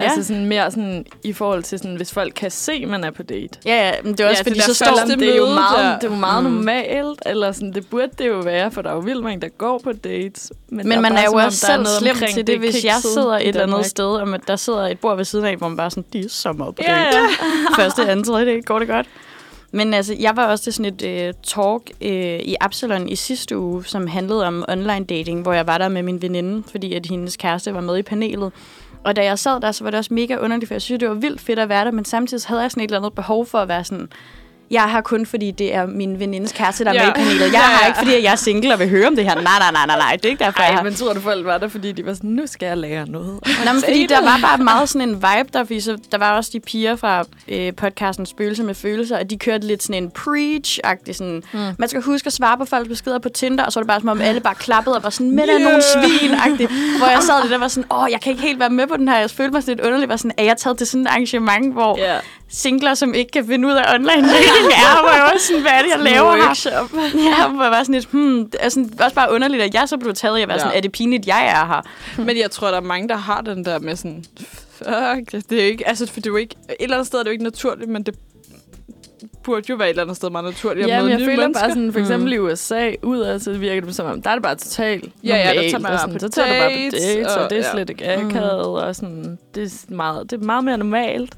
Ja. Altså sådan mere sådan i forhold til, sådan, hvis folk kan se, at man er på date. Ja, ja, men det er også, Ja, fordi det der så står Selvom det er jo meget, der- det er jo meget Mm. normalt, eller sådan, det burde det jo være, for der er jo vildt mange, der går på dates. Men, Men man bare er jo også der selv noget slem til det, hvis jeg sidder et eller andet sted, og der sidder et bord ved siden af, hvor man bare sådan, de er så meget på date. ja. Første, anden, tredje date, går det godt? Men altså, jeg var også til sådan et uh, talk uh, i Absalon i sidste uge, som handlede om online dating, hvor jeg var der med min veninde, fordi at hendes kæreste var med i panelet. Og da jeg sad der, så var det også mega underligt, for jeg synes, det var vildt fedt at være der, men samtidig havde jeg sådan et eller andet behov for at være sådan, jeg er her kun, fordi det er min venindes kæreste, der er Ja. med i panelet. Jeg Ja, er ja. ikke, fordi jeg er single og vil høre om det her. Nej, nej, nej, nej, nej. Det er ikke derfor, jeg er Ej, her. men tror du, folk var der, fordi de var sådan, nu skal jeg lære noget? Nå, men fordi der var bare meget sådan en vibe der, fordi så, der var også de piger fra øh, podcasten Spøgelse med følelser, og de kørte lidt sådan en preach-agtig sådan, mm. man skal huske at svare på folks beskeder på Tinder, og så var det bare som om alle bare klappede og var sådan, med yeah. nogle svin-agtigt, hvor jeg sad lidt der var sådan, åh, jeg kan ikke helt være med på den her, jeg følte mig sådan lidt underligt, var sådan, er jeg taget til sådan et arrangement, hvor Ja. Singler, som ikke kan finde ud af online dating er, hvor jeg også sådan, hvad er det, jeg laver her? Ja, hvor jeg var sådan lidt, hmm, det er sådan, også bare underligt, at jeg så blev taget i at være Ja. sådan, er det pinligt, jeg er her? Men jeg tror, der er mange, der har den der med sådan, Fuck, det er ikke, altså, for det er jo ikke, et eller andet sted er det jo ikke naturligt, men det burde jo være et eller andet sted meget naturligt. at Ja, men møde jeg nye føler mennesker. bare sådan, for eksempel Mm. i USA, ud af, så virker det som om, der er det bare totalt Ja, ja, der tager man sådan, på så tager du bare på dates, og, og- det er ja. slet ikke akavet, og sådan, det er meget, det er meget mere normalt.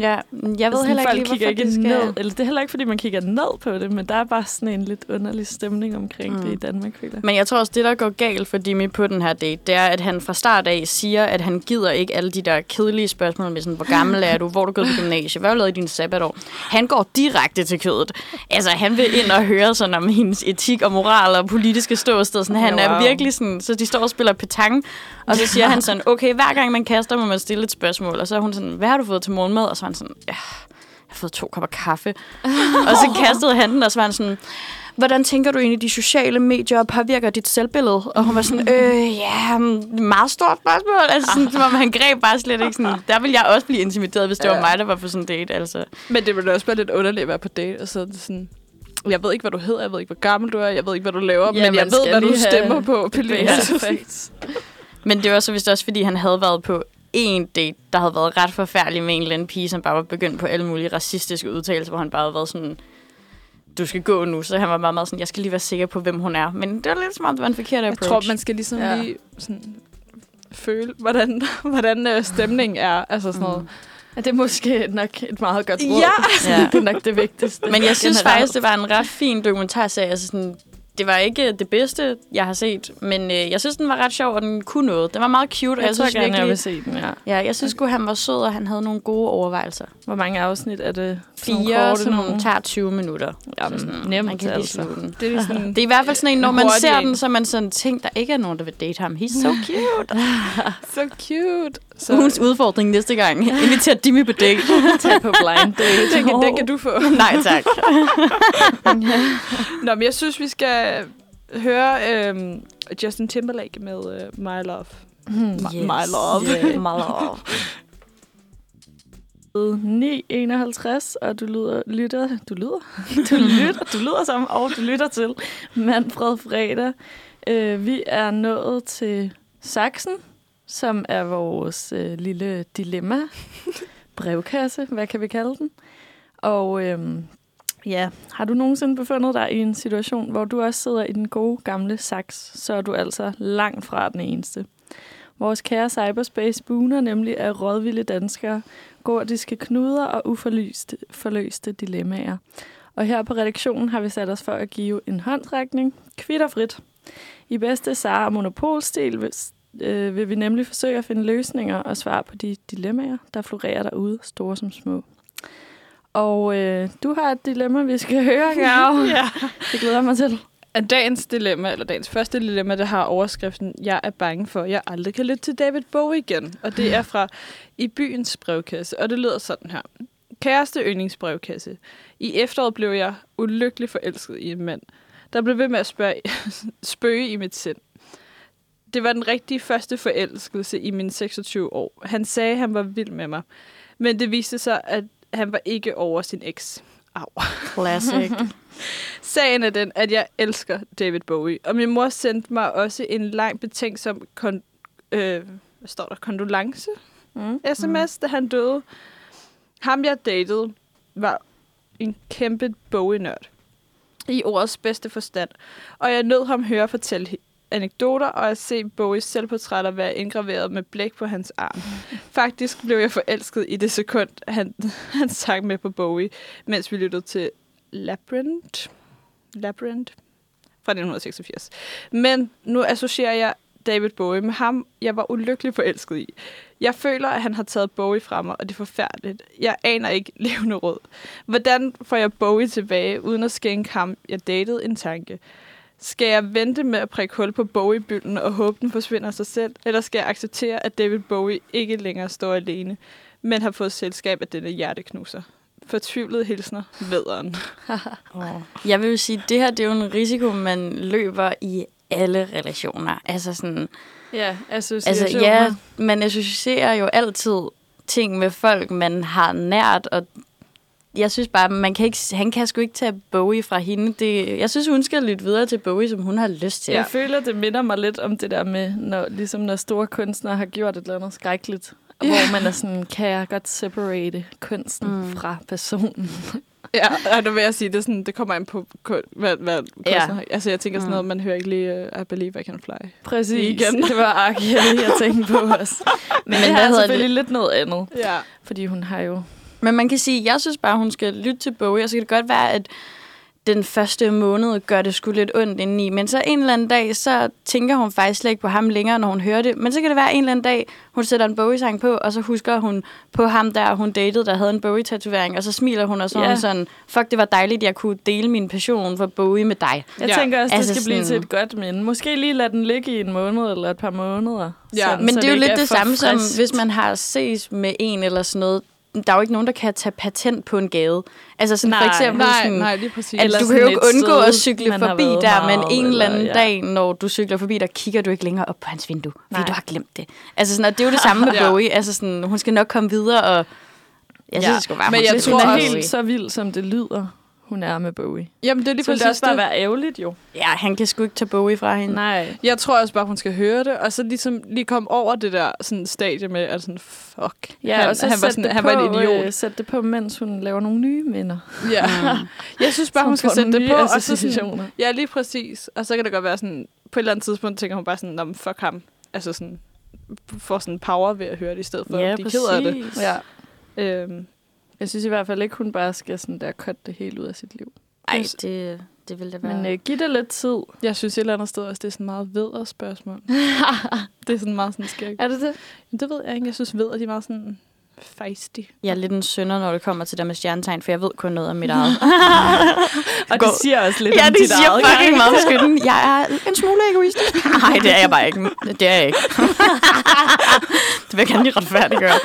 Ja, jeg ved Sådan, heller folk ikke lige, kigger ikke det skal... ned, eller det er heller ikke, fordi man kigger ned på det, men der er bare sådan en lidt underlig stemning omkring Mm. det i Danmark, føler jeg. Men jeg tror også, det der går galt for Jimmy på den her date, det er, at han fra start af siger, at han gider ikke alle de der kedelige spørgsmål med sådan, hvor gammel er du, hvor er du gået på gymnasiet, hvad har du lavet i din sabbatår? Han går direkte til kødet. Altså, han vil ind og høre sådan om hendes etik og moral og politiske ståsted. Sådan, han Ja, er wow. virkelig sådan, så de står og spiller petang, og så siger han sådan, okay, hver gang man kaster, må man stille et spørgsmål. Og så er hun sådan, hvad har du fået til morgenmad? Og så er han sådan, ja, jeg har fået to kopper kaffe. og så kastede han den, og så var han sådan, hvordan tænker du egentlig, de sociale medier påvirker dit selvbillede? Og hun var sådan, øh, ja, meget stort spørgsmål. Altså, sådan, som om han greb bare slet ikke sådan. Der ville jeg også blive intimideret, hvis det var Ja. mig, der var på sådan en date. Altså. Men det ville også være lidt underligt at være på date, og så sådan... Jeg ved ikke, hvad du hedder, jeg ved ikke, hvor gammel du er, jeg ved ikke, hvad du laver, Ja, men jeg ved, hvad du stemmer på, Pelle. Men det var så vist også, fordi han havde været på en date, der havde været ret forfærdelig med en eller anden pige, som bare var begyndt på alle mulige racistiske udtalelser, hvor han bare havde været sådan, du skal gå nu. Så han var meget, meget sådan, jeg skal lige være sikker på, hvem hun er. Men det var lidt som om, det var en forkert Jeg approach. tror, man skal ligesom Ja. lige sådan føle, hvordan, hvordan øh, stemningen er. Altså sådan noget. Ja, det er måske nok et meget godt råd. Ja! Ja. det er nok det vigtigste. Men jeg synes Generelt. faktisk, det var en ret fin dokumentarserie. Altså sådan, det var ikke det bedste, jeg har set, men øh, jeg synes, den var ret sjov, og den kunne noget. Den var meget cute, og Jeg, jeg, jeg tror synes gerne, jeg vil virkelig... se den, ja. Ja, jeg synes sgu, han var sød, og han havde nogle gode overvejelser. Hvor mange afsnit er det? Fire, som nogle? tager 20 minutter. Jamen, Så sådan, nemt man kan altså. den. Det er sådan, Det er i hvert fald sådan en, når man ser en. den, så man sådan, tænk, der ikke er nogen, der vil date ham. He's so cute. så cute. Så, ugens udfordring næste gang. Inviter Jimmy på date. Tag på blind date. det, kan, det kan du få. Nej, tak. Nå, men jeg synes, vi skal høre øhm, Justin Timberlake med øh, My Love. Hmm. My, my Love. Yeah, my love. 9.51, og du lyder, lytter, du lyder, du lytter, du lyder som, og du lytter til Manfred Fredag. Øh, vi er nået til Saxen, som er vores øh, lille dilemma, brevkasse, hvad kan vi kalde den? Og øhm, ja, har du nogensinde befundet dig i en situation, hvor du også sidder i den gode gamle saks, så er du altså langt fra den eneste. Vores kære cyberspace buner nemlig af rådvilde danskere, gordiske knuder og uforløste forløste dilemmaer. Og her på redaktionen har vi sat os for at give en håndtrækning, kvitterfrit. I bedste Sara Monopolstil øh, vil vi nemlig forsøge at finde løsninger og svare på de dilemmaer, der florerer derude, store som små. Og øh, du har et dilemma, vi skal høre, Gav. ja. Det glæder mig til. At dagens dilemma, eller dagens første dilemma, det har overskriften, jeg er bange for, at jeg aldrig kan lytte til David Bowie igen. Og det er fra I byens brevkasse, og det lyder sådan her. Kæreste yndlingsbrevkasse. I efteråret blev jeg ulykkelig forelsket i en mand, der blev ved med at spørge, spøge i mit sind. Det var den rigtige første forelskelse i mine 26 år. Han sagde, at han var vild med mig. Men det viste sig, at han var ikke over sin eks. Au. Classic. Sagen er den, at jeg elsker David Bowie, og min mor sendte mig også en lang betænksom kon- øh, hvad står der? kondolence Mm. sms, da han døde. Ham, jeg datede, var en kæmpe Bowie-nørd. I ordets bedste forstand. Og jeg nød ham høre fortælle anekdoter, og at se Bowies selvportrætter være indgraveret med blæk på hans arm. Faktisk blev jeg forelsket i det sekund, han, han sang med på Bowie, mens vi lyttede til Labyrinth. Labyrinth fra 1986. Men nu associerer jeg David Bowie med ham, jeg var ulykkelig forelsket i. Jeg føler, at han har taget Bowie fra mig, og det er forfærdeligt. Jeg aner ikke levende råd. Hvordan får jeg Bowie tilbage, uden at skænke ham, jeg datede, en tanke? Skal jeg vente med at prikke hul på Bowie-bylden og håbe, den forsvinder af sig selv? Eller skal jeg acceptere, at David Bowie ikke længere står alene, men har fået selskab af denne hjerteknuser? Fortvivlede hilsner, vederen. Jeg vil jo sige, at det her det er jo en risiko, man løber i alle relationer. Altså sådan, Ja, altså associationer. ja, man associerer jo altid ting med folk, man har nært, og jeg synes bare, man kan ikke, han kan sgu ikke tage Bowie fra hende. Det, jeg synes, hun skal lytte videre til Bowie, som hun har lyst til. Jeg føler, det minder mig lidt om det der med, når, ligesom når store kunstnere har gjort et eller andet skrækkeligt, hvor man er sådan, kan jeg godt separate kunsten Mm. fra personen? Ja, og nu vil jeg sige, det, er sådan, det kommer an på, hvad, hvad Ja. Altså, jeg tænker sådan Mm. noget, man hører ikke lige uh, I Believe I Can Fly. Præcis. Igen. Det var R. Kelly, jeg tænkte på også. Men, Men det er selvfølgelig lidt noget andet. Ja. Fordi hun har jo... Men man kan sige, jeg synes bare, hun skal lytte til Bowie, og så kan det godt være, at den første måned gør det sgu lidt ondt indeni. Men så en eller anden dag, så tænker hun faktisk slet ikke på ham længere, når hun hører det. Men så kan det være en eller anden dag, hun sætter en Bowie-sang på, og så husker hun på ham der, hun datede, der havde en Bowie-tatovering, og så smiler hun, og så Ja. hun sådan, fuck, det var dejligt, jeg kunne dele min passion for Bowie med dig. Jeg Ja. tænker også, det Altså skal blive til sådan- et godt minde. Måske lige lade den ligge i en måned eller et par måneder. Ja, sådan, Men så det er jo lidt det samme som, friskt. hvis man har ses med en eller sådan noget. Der er jo ikke nogen, der kan tage patent på en gade. Altså sådan for Nej. eksempel Nej, sådan, nej, lige præcis. at Eller du kan jo ikke undgå sted, at cykle forbi der, men meget, en eller anden eller- ja. dag, når du cykler forbi, der kigger du ikke længere op på hans vindue, fordi Nej. du har glemt det. Altså sådan, og det er jo det samme med Ja. Bowie. Altså sådan, hun skal nok komme videre, og jeg synes, Ja. det skulle være, Men jeg tror er også- helt så vild, som det lyder, hun er med Bowie. Jamen, det er lige præcis det også bare det. være ærgerligt, jo. Ja, han kan sgu ikke tage Bowie fra hende. Nej. Jeg tror også bare, hun skal høre det, og så ligesom lige komme over det der sådan, stadie med, at sådan, fuck. Ja, han, og så han, var, sådan, det han på, var en idiot. Øh, sæt det på, mens hun laver nogle nye minder. Ja. Jeg synes bare, hun skal sætte det på, og så sådan, associationer. ja, lige præcis. Og så kan det godt være sådan, på et eller andet tidspunkt tænker hun bare sådan, "Nå, fuck ham. Altså sådan, får sådan power ved at høre det, i stedet for Ja, at blive ked af det. præcis. Ja. Øhm, Jeg synes i hvert fald ikke, hun bare skal sådan der cut det helt ud af sit liv. Ej, det, det ville det være. Men øh, giv det lidt tid. jeg synes et eller andet sted også, det er sådan meget ved spørgsmål. det er sådan meget sådan skægt. Er det det? Men det ved jeg ikke. Jeg synes ved, at de er meget sådan feisty. jeg er lidt en synder, når det kommer til det med stjernetegn, for jeg ved kun noget om mit eget. Og Gå- det siger også lidt Ja, om det dit siger eget. fucking meget om skylden. Jeg er en smule egoistisk. Nej, det er jeg bare ikke. Det er jeg ikke. det vil jeg gerne lige retfærdiggøre.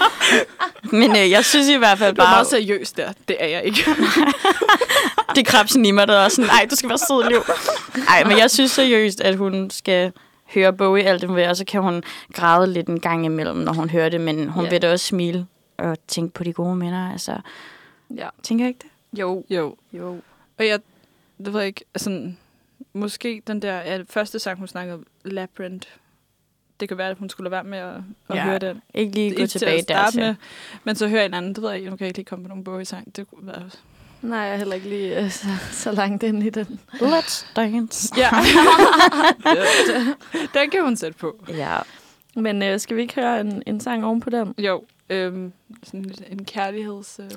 Men øh, jeg synes i hvert fald Du er bare, meget seriøs der. Det er jeg ikke. det er krabsen i mig, der er sådan, nej, du skal være sød, liv. Nej, men jeg synes seriøst, at hun skal høre Bowie alt det, hun vil, og så kan hun græde lidt en gang imellem, når hun hører det, men hun Ja. vil da også smile og tænke på de gode minder. Altså, Ja. tænker jeg ikke det? Jo. jo. Jo. Og jeg, det ved jeg ikke, sådan, måske den der ja, første sang, hun snakkede om, Labyrinth. Det kan være, at hun skulle lade være med at, at Ja, høre den. Ikke lige gå til tilbage at der starte til. med, men så hører en anden. Det ved jeg ikke, nu kan jeg ikke lige komme på nogen Bowie-sang. Det kunne være... Nej, jeg er heller ikke lige øh, så, så langt ind i den. Let's dance. Ja. den kan hun sætte på. Ja. Men øh, skal vi ikke høre en, en sang oven på den? Jo, øhm, sådan lidt en kærligheds... Øh.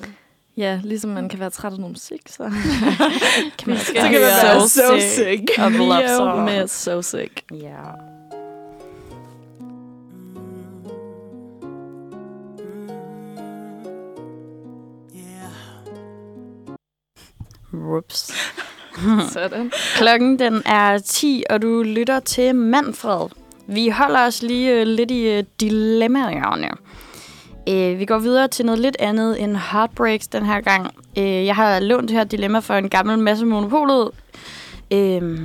Ja, ligesom man kan være træt af noget musik, så kan man skal kan være So so Sick. sick. Of love song. med So Sick. Ja. Whoops. Sådan. Klokken den er 10, og du lytter til Manfred. Vi holder os lige øh, lidt i øh, dilemmaerne. Øh, vi går videre til noget lidt andet end heartbreaks den her gang. Øh, jeg har lånt det her dilemma for en gammel masse monopolet øh,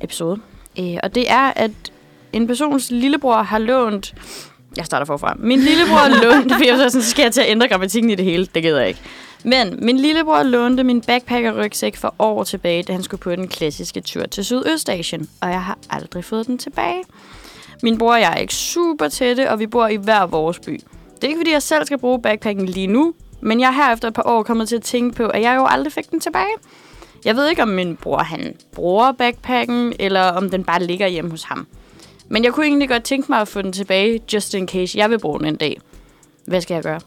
episode. Øh, og det er, at en persons lillebror har lånt... Jeg starter forfra. Min lillebror lånte... For jeg var sådan, så skal jeg til at ændre grammatikken i det hele. Det gider jeg ikke. Men min lillebror lånte min backpacker-rygsæk for år tilbage, da han skulle på den klassiske tur til Sydøstasien. Og jeg har aldrig fået den tilbage. Min bror og jeg er ikke super tætte, og vi bor i hver vores by. Det er ikke, fordi jeg selv skal bruge backpacken lige nu, men jeg er her efter et par år kommet til at tænke på, at jeg jo aldrig fik den tilbage. Jeg ved ikke, om min bror han bruger backpacken, eller om den bare ligger hjemme hos ham. Men jeg kunne egentlig godt tænke mig at få den tilbage, just in case jeg vil bruge den en dag. Hvad skal jeg gøre?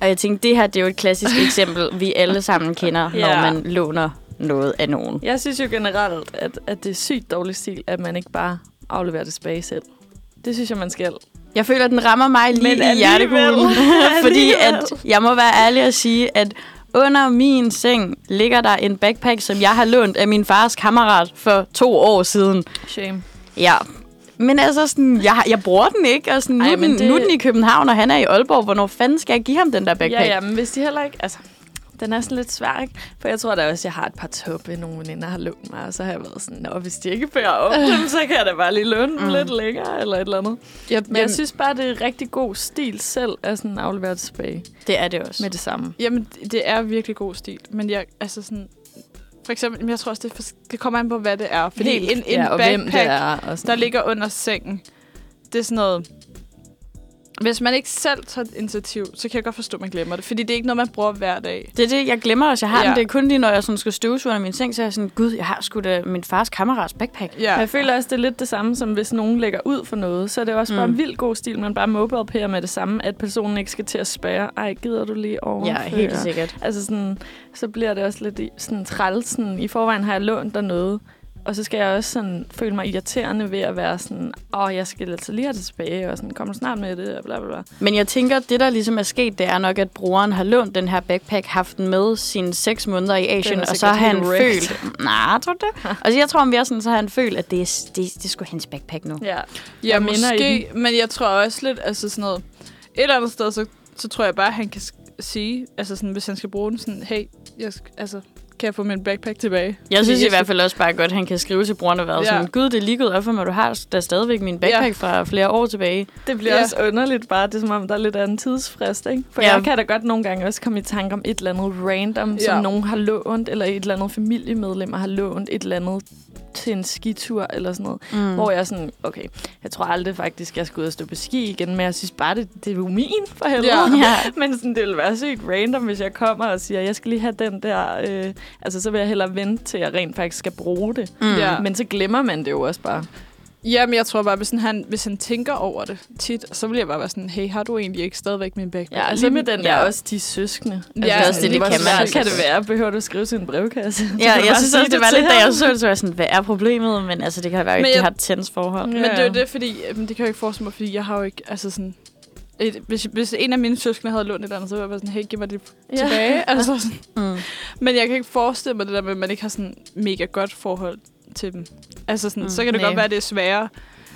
Og jeg tænkte, det her det er jo et klassisk eksempel, vi alle sammen kender, når Ja. man låner noget af nogen. Jeg synes jo generelt, at, at det er sygt dårlig stil, at man ikke bare afleverer det tilbage selv. Det synes jeg, man skal. Jeg føler, at den rammer mig lige Men i hjertekuglen. fordi at jeg må være ærlig og sige, at under min seng ligger der en backpack, som jeg har lånt af min fars kammerat for to år siden. Shame. Ja. Men altså, sådan, jeg, jeg bruger den ikke, og sådan, nu, Ej, men den, det- nu den i København, og han er i Aalborg. Hvornår fanden skal jeg give ham den der backpack? Ja, ja, men hvis de heller ikke... Altså, den er sådan lidt svær, ikke? For jeg tror da også, jeg har et par toppe, nogle veninder har lånt mig, og så har jeg været sådan, Nå, hvis de ikke bærer op dem, så kan jeg da bare lige låne dem Mm. lidt længere, eller et eller andet. Jeg, Men jeg synes bare, det er rigtig god stil selv, at sådan aflevere tilbage Det er det også. med det samme. Jamen, det er virkelig god stil. Men jeg, altså sådan... For eksempel, men jeg tror også, det, for, det kommer an på, hvad det er. Fordi Helt, en, en ja, og backpack, er. Der ligger under sengen, det er sådan noget... Hvis man ikke selv tager et initiativ, så kan jeg godt forstå, at man glemmer det. Fordi det er ikke noget, man bruger hver dag. Det er det, jeg glemmer også. Jeg har ja. Den. Det er kun lige, når jeg sådan skal støvsuge under min seng, så er jeg sådan, gud, jeg har sgu da min fars kammerats backpack. Ja. Jeg føler også, det er lidt det samme, som hvis nogen lægger ud for noget. Så er det også bare Mm. en vild god stil, man bare mobile med det samme, at personen ikke skal til at spørge, ej, gider du lige over? Ja, helt sikkert. Altså sådan, så bliver det også lidt sådan træls. Sådan, I forvejen har jeg lånt dig noget, og så skal jeg også sådan, føle mig irriterende ved at være sådan, åh, jeg skal altså lige have det tilbage, og sådan, kommer du snart med det, og bla bla bla. Men jeg tænker, at det, der ligesom er sket, det er nok, at brugeren har lånt den her backpack, haft den med sine seks måneder i Asien, og så har han wrecked. følt... Nej, tror du det? altså, jeg tror mere sådan, så har han følt, at det er, det, det er sgu hans backpack nu. Ja, Ja, og måske, men jeg tror også lidt, altså sådan noget, et eller andet sted, så, så tror jeg bare, at han kan sige, altså sådan, hvis han skal bruge den, sådan, hey, jeg, altså, kan jeg få min backpack tilbage? Jeg synes i hvert fald også bare godt, at han kan skrive til brugeren og være Ja. sådan, gud, det er lige gået op for mig, du har da stadigvæk min backpack Ja. fra flere år tilbage. det bliver Ja. også underligt bare, det er som om, der er lidt af en tidsfrist, ikke? For Ja. jeg kan da godt nogle gange også komme i tanke om et eller andet random. Ja. som nogen har lånt, eller et eller andet familiemedlem har lånt et eller andet til en skitur eller sådan noget. Mm. Hvor jeg er sådan, okay, jeg tror aldrig faktisk, jeg skal ud og stå på ski igen, men jeg synes bare, det, det er jo min for helvede. Ja. Ja. Men sådan, det ville være sygt random, hvis jeg kommer og siger, jeg skal lige have den der... Øh, altså, så vil jeg hellere vente til, jeg rent faktisk skal bruge det. Mm. Ja. Men så glemmer man det jo også bare. Ja, men jeg tror bare, hvis han, hvis han tænker over det tit, så vil jeg bare være sådan, hey, har du egentlig ikke stadigvæk min backpack? Ja, altså med den der Ja. også de søskende. Ja, altså, det er også det, det hvor kan man altså kan det være? Behøver du at skrive til en brevkasse? Ja, jeg bare synes også, det var lidt, da jeg så det, så var jeg sådan, hvad er problemet? Men altså, det kan være, at Men de har et tænds forhold. Men det er jo det, fordi øhm, det kan jeg jo ikke forestille mig, fordi jeg har jo ikke, altså sådan, et, hvis, hvis en af mine søskende havde lånt et eller andet, så ville jeg være sådan, hey, giv mig det Ja. tilbage. Altså, sådan. Mm. Men jeg kan ikke forestille mig det der med, at man ikke har sådan mega godt forhold til dem. Altså sådan, Mm, så kan det nej. godt være, at det er sværere.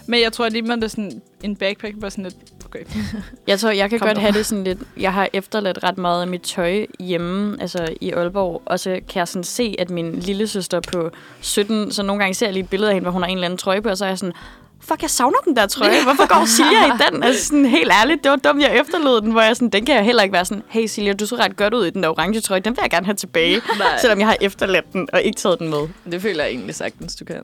Men jeg tror alligevel, det er sådan en backpack, var sådan lidt, okay. Jeg tror, jeg kan Kom godt nu. have det sådan lidt... Jeg har efterladt ret meget af mit tøj hjemme, altså i Aalborg. Og så kan jeg sådan se, at min lille søster på 17... Så nogle gange ser jeg lige et billede af hende, hvor hun har en eller anden trøje på, og så er jeg sådan... Fuck, jeg savner den der trøje. Hvorfor går Silja i den? Altså sådan, helt ærligt, det var dumt, jeg efterlod den, hvor jeg sådan, den kan jeg heller ikke være sådan, hey Silja, du så ret godt ud i den der orange trøje, den vil jeg gerne have tilbage. Nej, Selvom jeg har efterladt den og ikke taget den med. det føler jeg egentlig sagtens, du kan.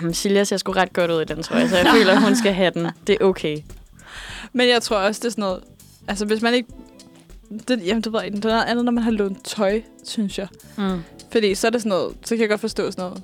Jamen, Silja ser sgu ret godt ud i den trøje, så jeg føler, hun skal have den. Det er okay. Men jeg tror også, det er sådan noget... Altså, hvis man ikke... Det, jamen, det ved jeg ikke. Det er noget andet, når man har lånt tøj, synes jeg. Mm. Fordi så er det sådan noget... Så kan jeg godt forstå sådan noget.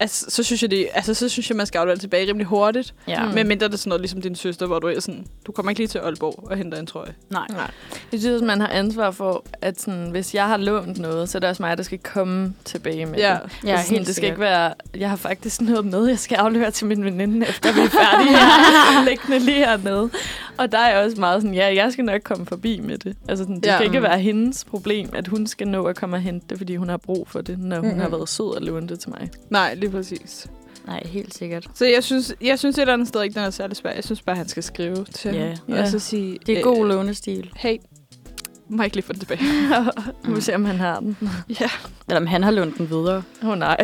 Altså, så synes jeg, det, altså, så synes jeg, man skal aflevere det tilbage rimelig hurtigt. Ja. Mm. Men mindre det er sådan noget, ligesom din søster, hvor du er sådan... Du kommer ikke lige til Aalborg og henter en trøje. Nej. Nej. Jeg synes, man har ansvar for, at sådan, hvis jeg har lånt noget, så er det også mig, der skal komme tilbage med Ja. det. Ja, Altså sådan, helt det skal ikke være, jeg har faktisk noget med, jeg skal aflevere til min veninde, efter vi er færdige her, liggende lige hernede. Og der er jeg også meget sådan, ja, jeg skal nok komme forbi med det. Altså sådan, det Ja. skal ikke Mm. være hendes problem, at hun skal nå at komme og hente det, fordi hun har brug for det, når hun Mhm. har været sød og låne det til mig. Nej, lige præcis. Nej, helt sikkert. Så jeg synes, jeg synes et eller andet sted ikke, den er særlig svær. Jeg synes bare, han skal skrive til Ja. ham. Og så sige... Det er god lånestil. Hey, må jeg ikke lige få den tilbage? Nu må se, om han har den. ja. Eller om han har lånt den videre. Åh oh, nej.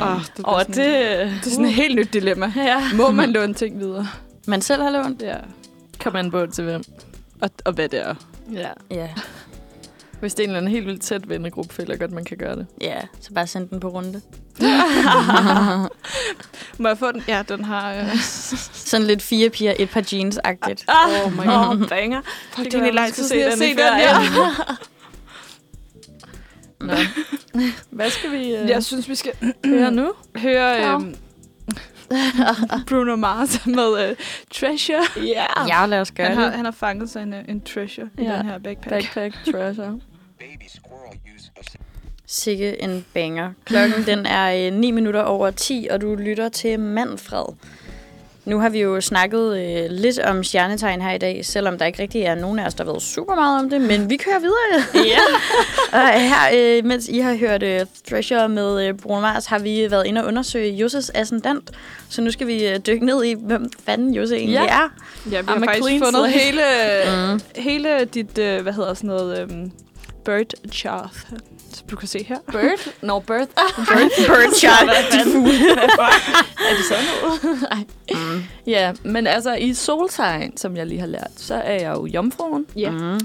Åh, Oh. det, oh, det... det, det er sådan et helt nyt dilemma. Ja. Må man låne ting videre? Man selv har lånt? Ja. Kommer en båd til hvem? Og, og hvad det er. Ja. Ja. Hvis det er en eller anden helt vildt tæt vennegruppe, føler jeg godt, man kan gøre det. Ja, så bare send den på runde. Må jeg få den? Ja, den har... Øh, Sådan lidt fire piger, et par jeans-agtigt. Ah, oh my god. Oh, banger. fuck, Det det er lang tid siden, jeg har se set den den. i Ja. Nå. Hvad skal vi uh, Jeg synes, vi skal høre nu? høre Ja. øhm, Bruno Mars med uh, Treasure. Ja. Ja, lad os gøre Han har, det. han har fanget sig en, øh, en treasure i Ja. den her backpack. Backpack treasure. Sikke en banger. Klokken den er øh, 9 minutter over 10, og du lytter til Manfred. Nu har vi jo snakket øh, lidt om stjernetegn her i dag, selvom der ikke rigtig er nogen af os, der ved super meget om det, men vi kører videre. Ja. og her, øh, mens I har hørt øh, Treasure med øh, Bruno Mars, har vi været inde og undersøge Josses ascendant. Så nu skal vi øh, dykke ned i, hvem fanden Josse egentlig Ja. er. Ja, vi har a faktisk fundet hele, Mm. hele dit, øh, hvad hedder sådan noget, øhm, bird chart, som du kan se her. Bird? No, birth. Bird, bird chart. er det sådan noget? Nej. Mm. Ja, men altså i soltegn, som jeg lige har lært, så er jeg jo jomfruen. Ja. Mm.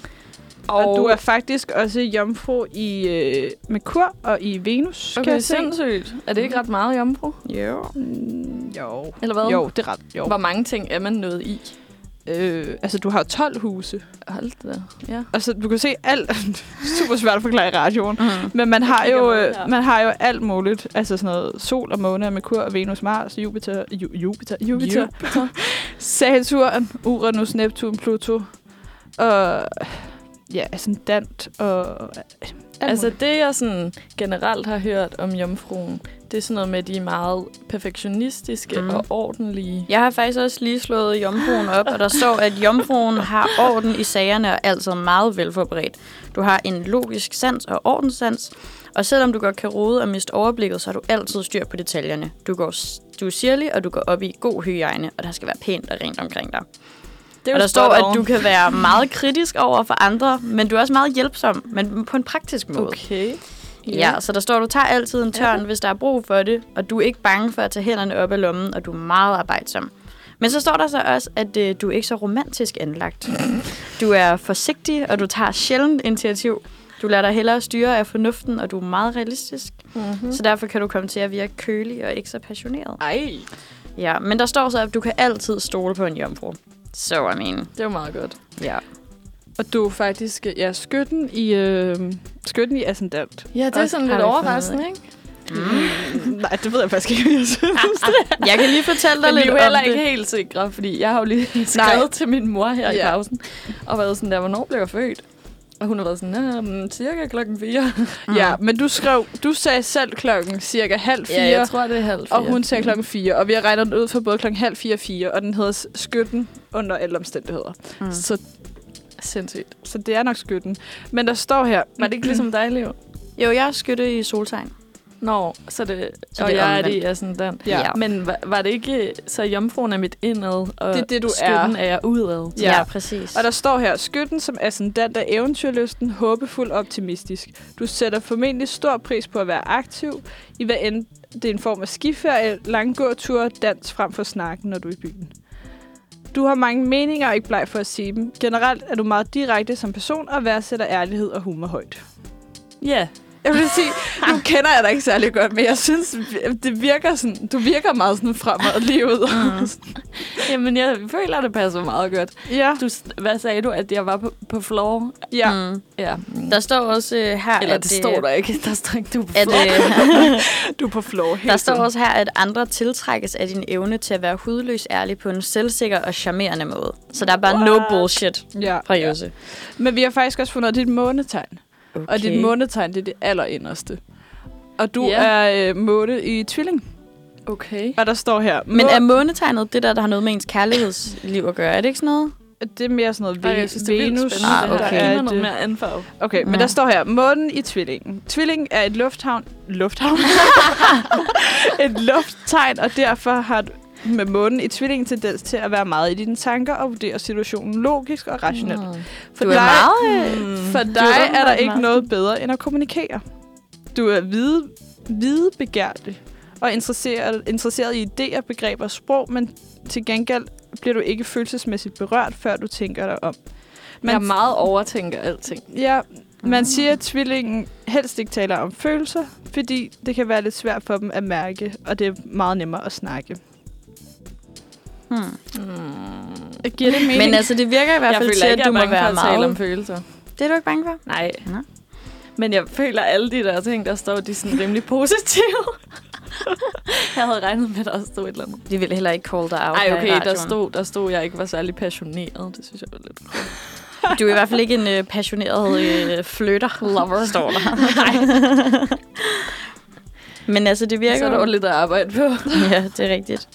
Og, og du er faktisk også jomfru i øh, Merkur og i Venus, kan Okay, jeg se. sindssygt. Er det ikke ret meget jomfru? Jo. Mm, jo. Eller hvad? Jo, det er ret. Jo. Hvor mange ting er man nået i? Øh, altså, du har 12 huse. Hold da. Ja. Altså, du kan se alt. Super svært at forklare i radioen. Mm. Men man har, jo, øh, man har jo alt muligt. Altså sådan noget sol og måne, Merkur, Venus, Mars, Jupiter, Ju, Jupiter, Jupiter, Jupiter. Saturn, Uranus, Neptun, Pluto. Og ja, ascendant og... alt Altså det, jeg sådan generelt har hørt om jomfruen, det er sådan noget med, at de er meget perfektionistiske Mm. og ordentlige. Jeg har faktisk også lige slået jomfruen op, og der står, at jomfruen har orden i sagerne og er altid meget velforberedt. Du har en logisk sans og ordenssans, og selvom du godt kan rode og miste overblikket, så har du altid styr på detaljerne. Du, går, du er sirlig, og du går op i god hygiejne, og der skal være pænt og rent omkring dig. Det er Og der står, at du kan være meget kritisk over for andre, men du er også meget hjælpsom, men på en praktisk måde. Okay. Ja, så der står, at du tager altid en tørn, Ja. hvis der er brug for det, og du er ikke bange for at tage hænderne op af lommen, og du er meget arbejdsom. Men så står der så også, at øh, du er ikke så romantisk anlagt. Du er forsigtig, og du tager sjældent initiativ. Du lader dig hellere styre af fornuften, og du er meget realistisk. Mm-hmm. Så derfor kan du komme til at virke kølig og ikke så passioneret. Ej, Ja, men der står så, at du kan altid stole på en jomfru. Så I mean, det er meget godt. ja. Og du er faktisk ja, skytten i, øh, skytten i ascendant. Ja, det er sådan lidt vi overraskende, ikke? Mm. Nej, det ved jeg faktisk ikke, jeg synes. Jeg kan lige fortælle dig Men vi lidt er jo heller om ikke det. helt sikre, fordi jeg har jo lige skrevet til min mor her i Ja. pausen, og været sådan der, hvornår blev jeg født? Og hun har været sådan, "Nå, men cirka klokken fire. Mm. Ja, men du skrev, du sagde selv klokken cirka halv fire. Ja, jeg tror, det er halv fire. Og hun sagde klokken 4, og vi har regnet den ud for både klokken halv 4 og 4, og den hedder skytten under alle omstændigheder. Mm. Mm. Så, Sindssygt. så det er nok skytten. Men der står her... Var det ikke ligesom dig, Leo? Jo, jeg er skytte i soltegn. Nå, så det, Så og det er jeg er det omvendt. i ascendant. Ja. Men var, var det ikke, så jomfruen er mit indad, og Det er det, du skytten er. er jeg udad? Ja, Ja. præcis. Og der står her, skytten som ascendant er eventyrlysten, håbefuld og optimistisk. Du sætter formentlig stor pris på at være aktiv, i hvad end det er en form af skiferie, lang gåtur, dans frem for snakken, når du er i byen. Du har mange meninger og ikke bleg for at sige dem. Generelt er du meget direkte som person og værdsætter ærlighed og humor højt. Ja. Jeg vil sige, nu kender jeg dig ikke særlig godt, men jeg synes, det virker sådan, du virker meget sådan fremadlivet. Mm. Jamen, jeg føler, det passer meget godt. ja. Du, hvad sagde du, at jeg var på, på floor? ja. Mm. Ja. Der står også øh, her, Eller at, det står der ikke. Der står ikke, du er på at floor. øh, Du er på floor hele der står også her, at andre tiltrækkes af din evne til at være hudløs ærlig på en selvsikker og charmerende måde. Så der er bare no What? bullshit Ja. fra Jose. Men vi har faktisk også fundet ud dit månetegn. Okay. Og dit månetegn, det er det allerinderste. Og du Ja. er øh, måne i tvilling. Okay. Og der står her... Men må- er månetegnet det der, der har noget med ens kærlighedsliv at gøre? Er det ikke sådan noget? det er mere sådan noget Ej, jeg synes, det er Venus. Ah, okay. Der er noget mere anfarve. Okay, men Ja. der står her, månen i tvillingen. Tvilling er et lufthavn. Lufthavn? et lufttegn, og derfor har du med månen i tvillingen tendens til at være meget i dine tanker og vurdere situationen logisk og rationelt. For Du er dig, meget... Mm. For er dig er, der åbenbart ikke meget noget bedre end at kommunikere. Du er vide, vide begærlig og interesseret, interesseret i idéer, begreber og sprog, men til gengæld bliver du ikke følelsesmæssigt berørt, før du tænker dig om. Man jeg meget overtænker alting. Ja, man Mm. siger, at tvillingen helst ikke taler om følelser, fordi det kan være lidt svært for dem at mærke, og det er meget nemmere at snakke. Hmm. Mm. Giver det mening? Men altså, det virker i hvert Jeg fald føler til, ikke, at jeg du må bange for være at tale om meget... følelser. Det er du ikke bange for? Nej. Nå. Men jeg føler, at alle de der ting, der står, de er sådan rimelig positive. jeg havde regnet med, at der stod et eller andet. De ville heller ikke call dig out Ej, okay, der stod, der stod, jeg ikke var særlig passioneret. Det synes jeg var lidt Du er i hvert fald ikke en øh, passioneret øh, flytter, Lover. står der. Men altså, det virker Så er der jo lidt at arbejde på. Ja, det er rigtigt.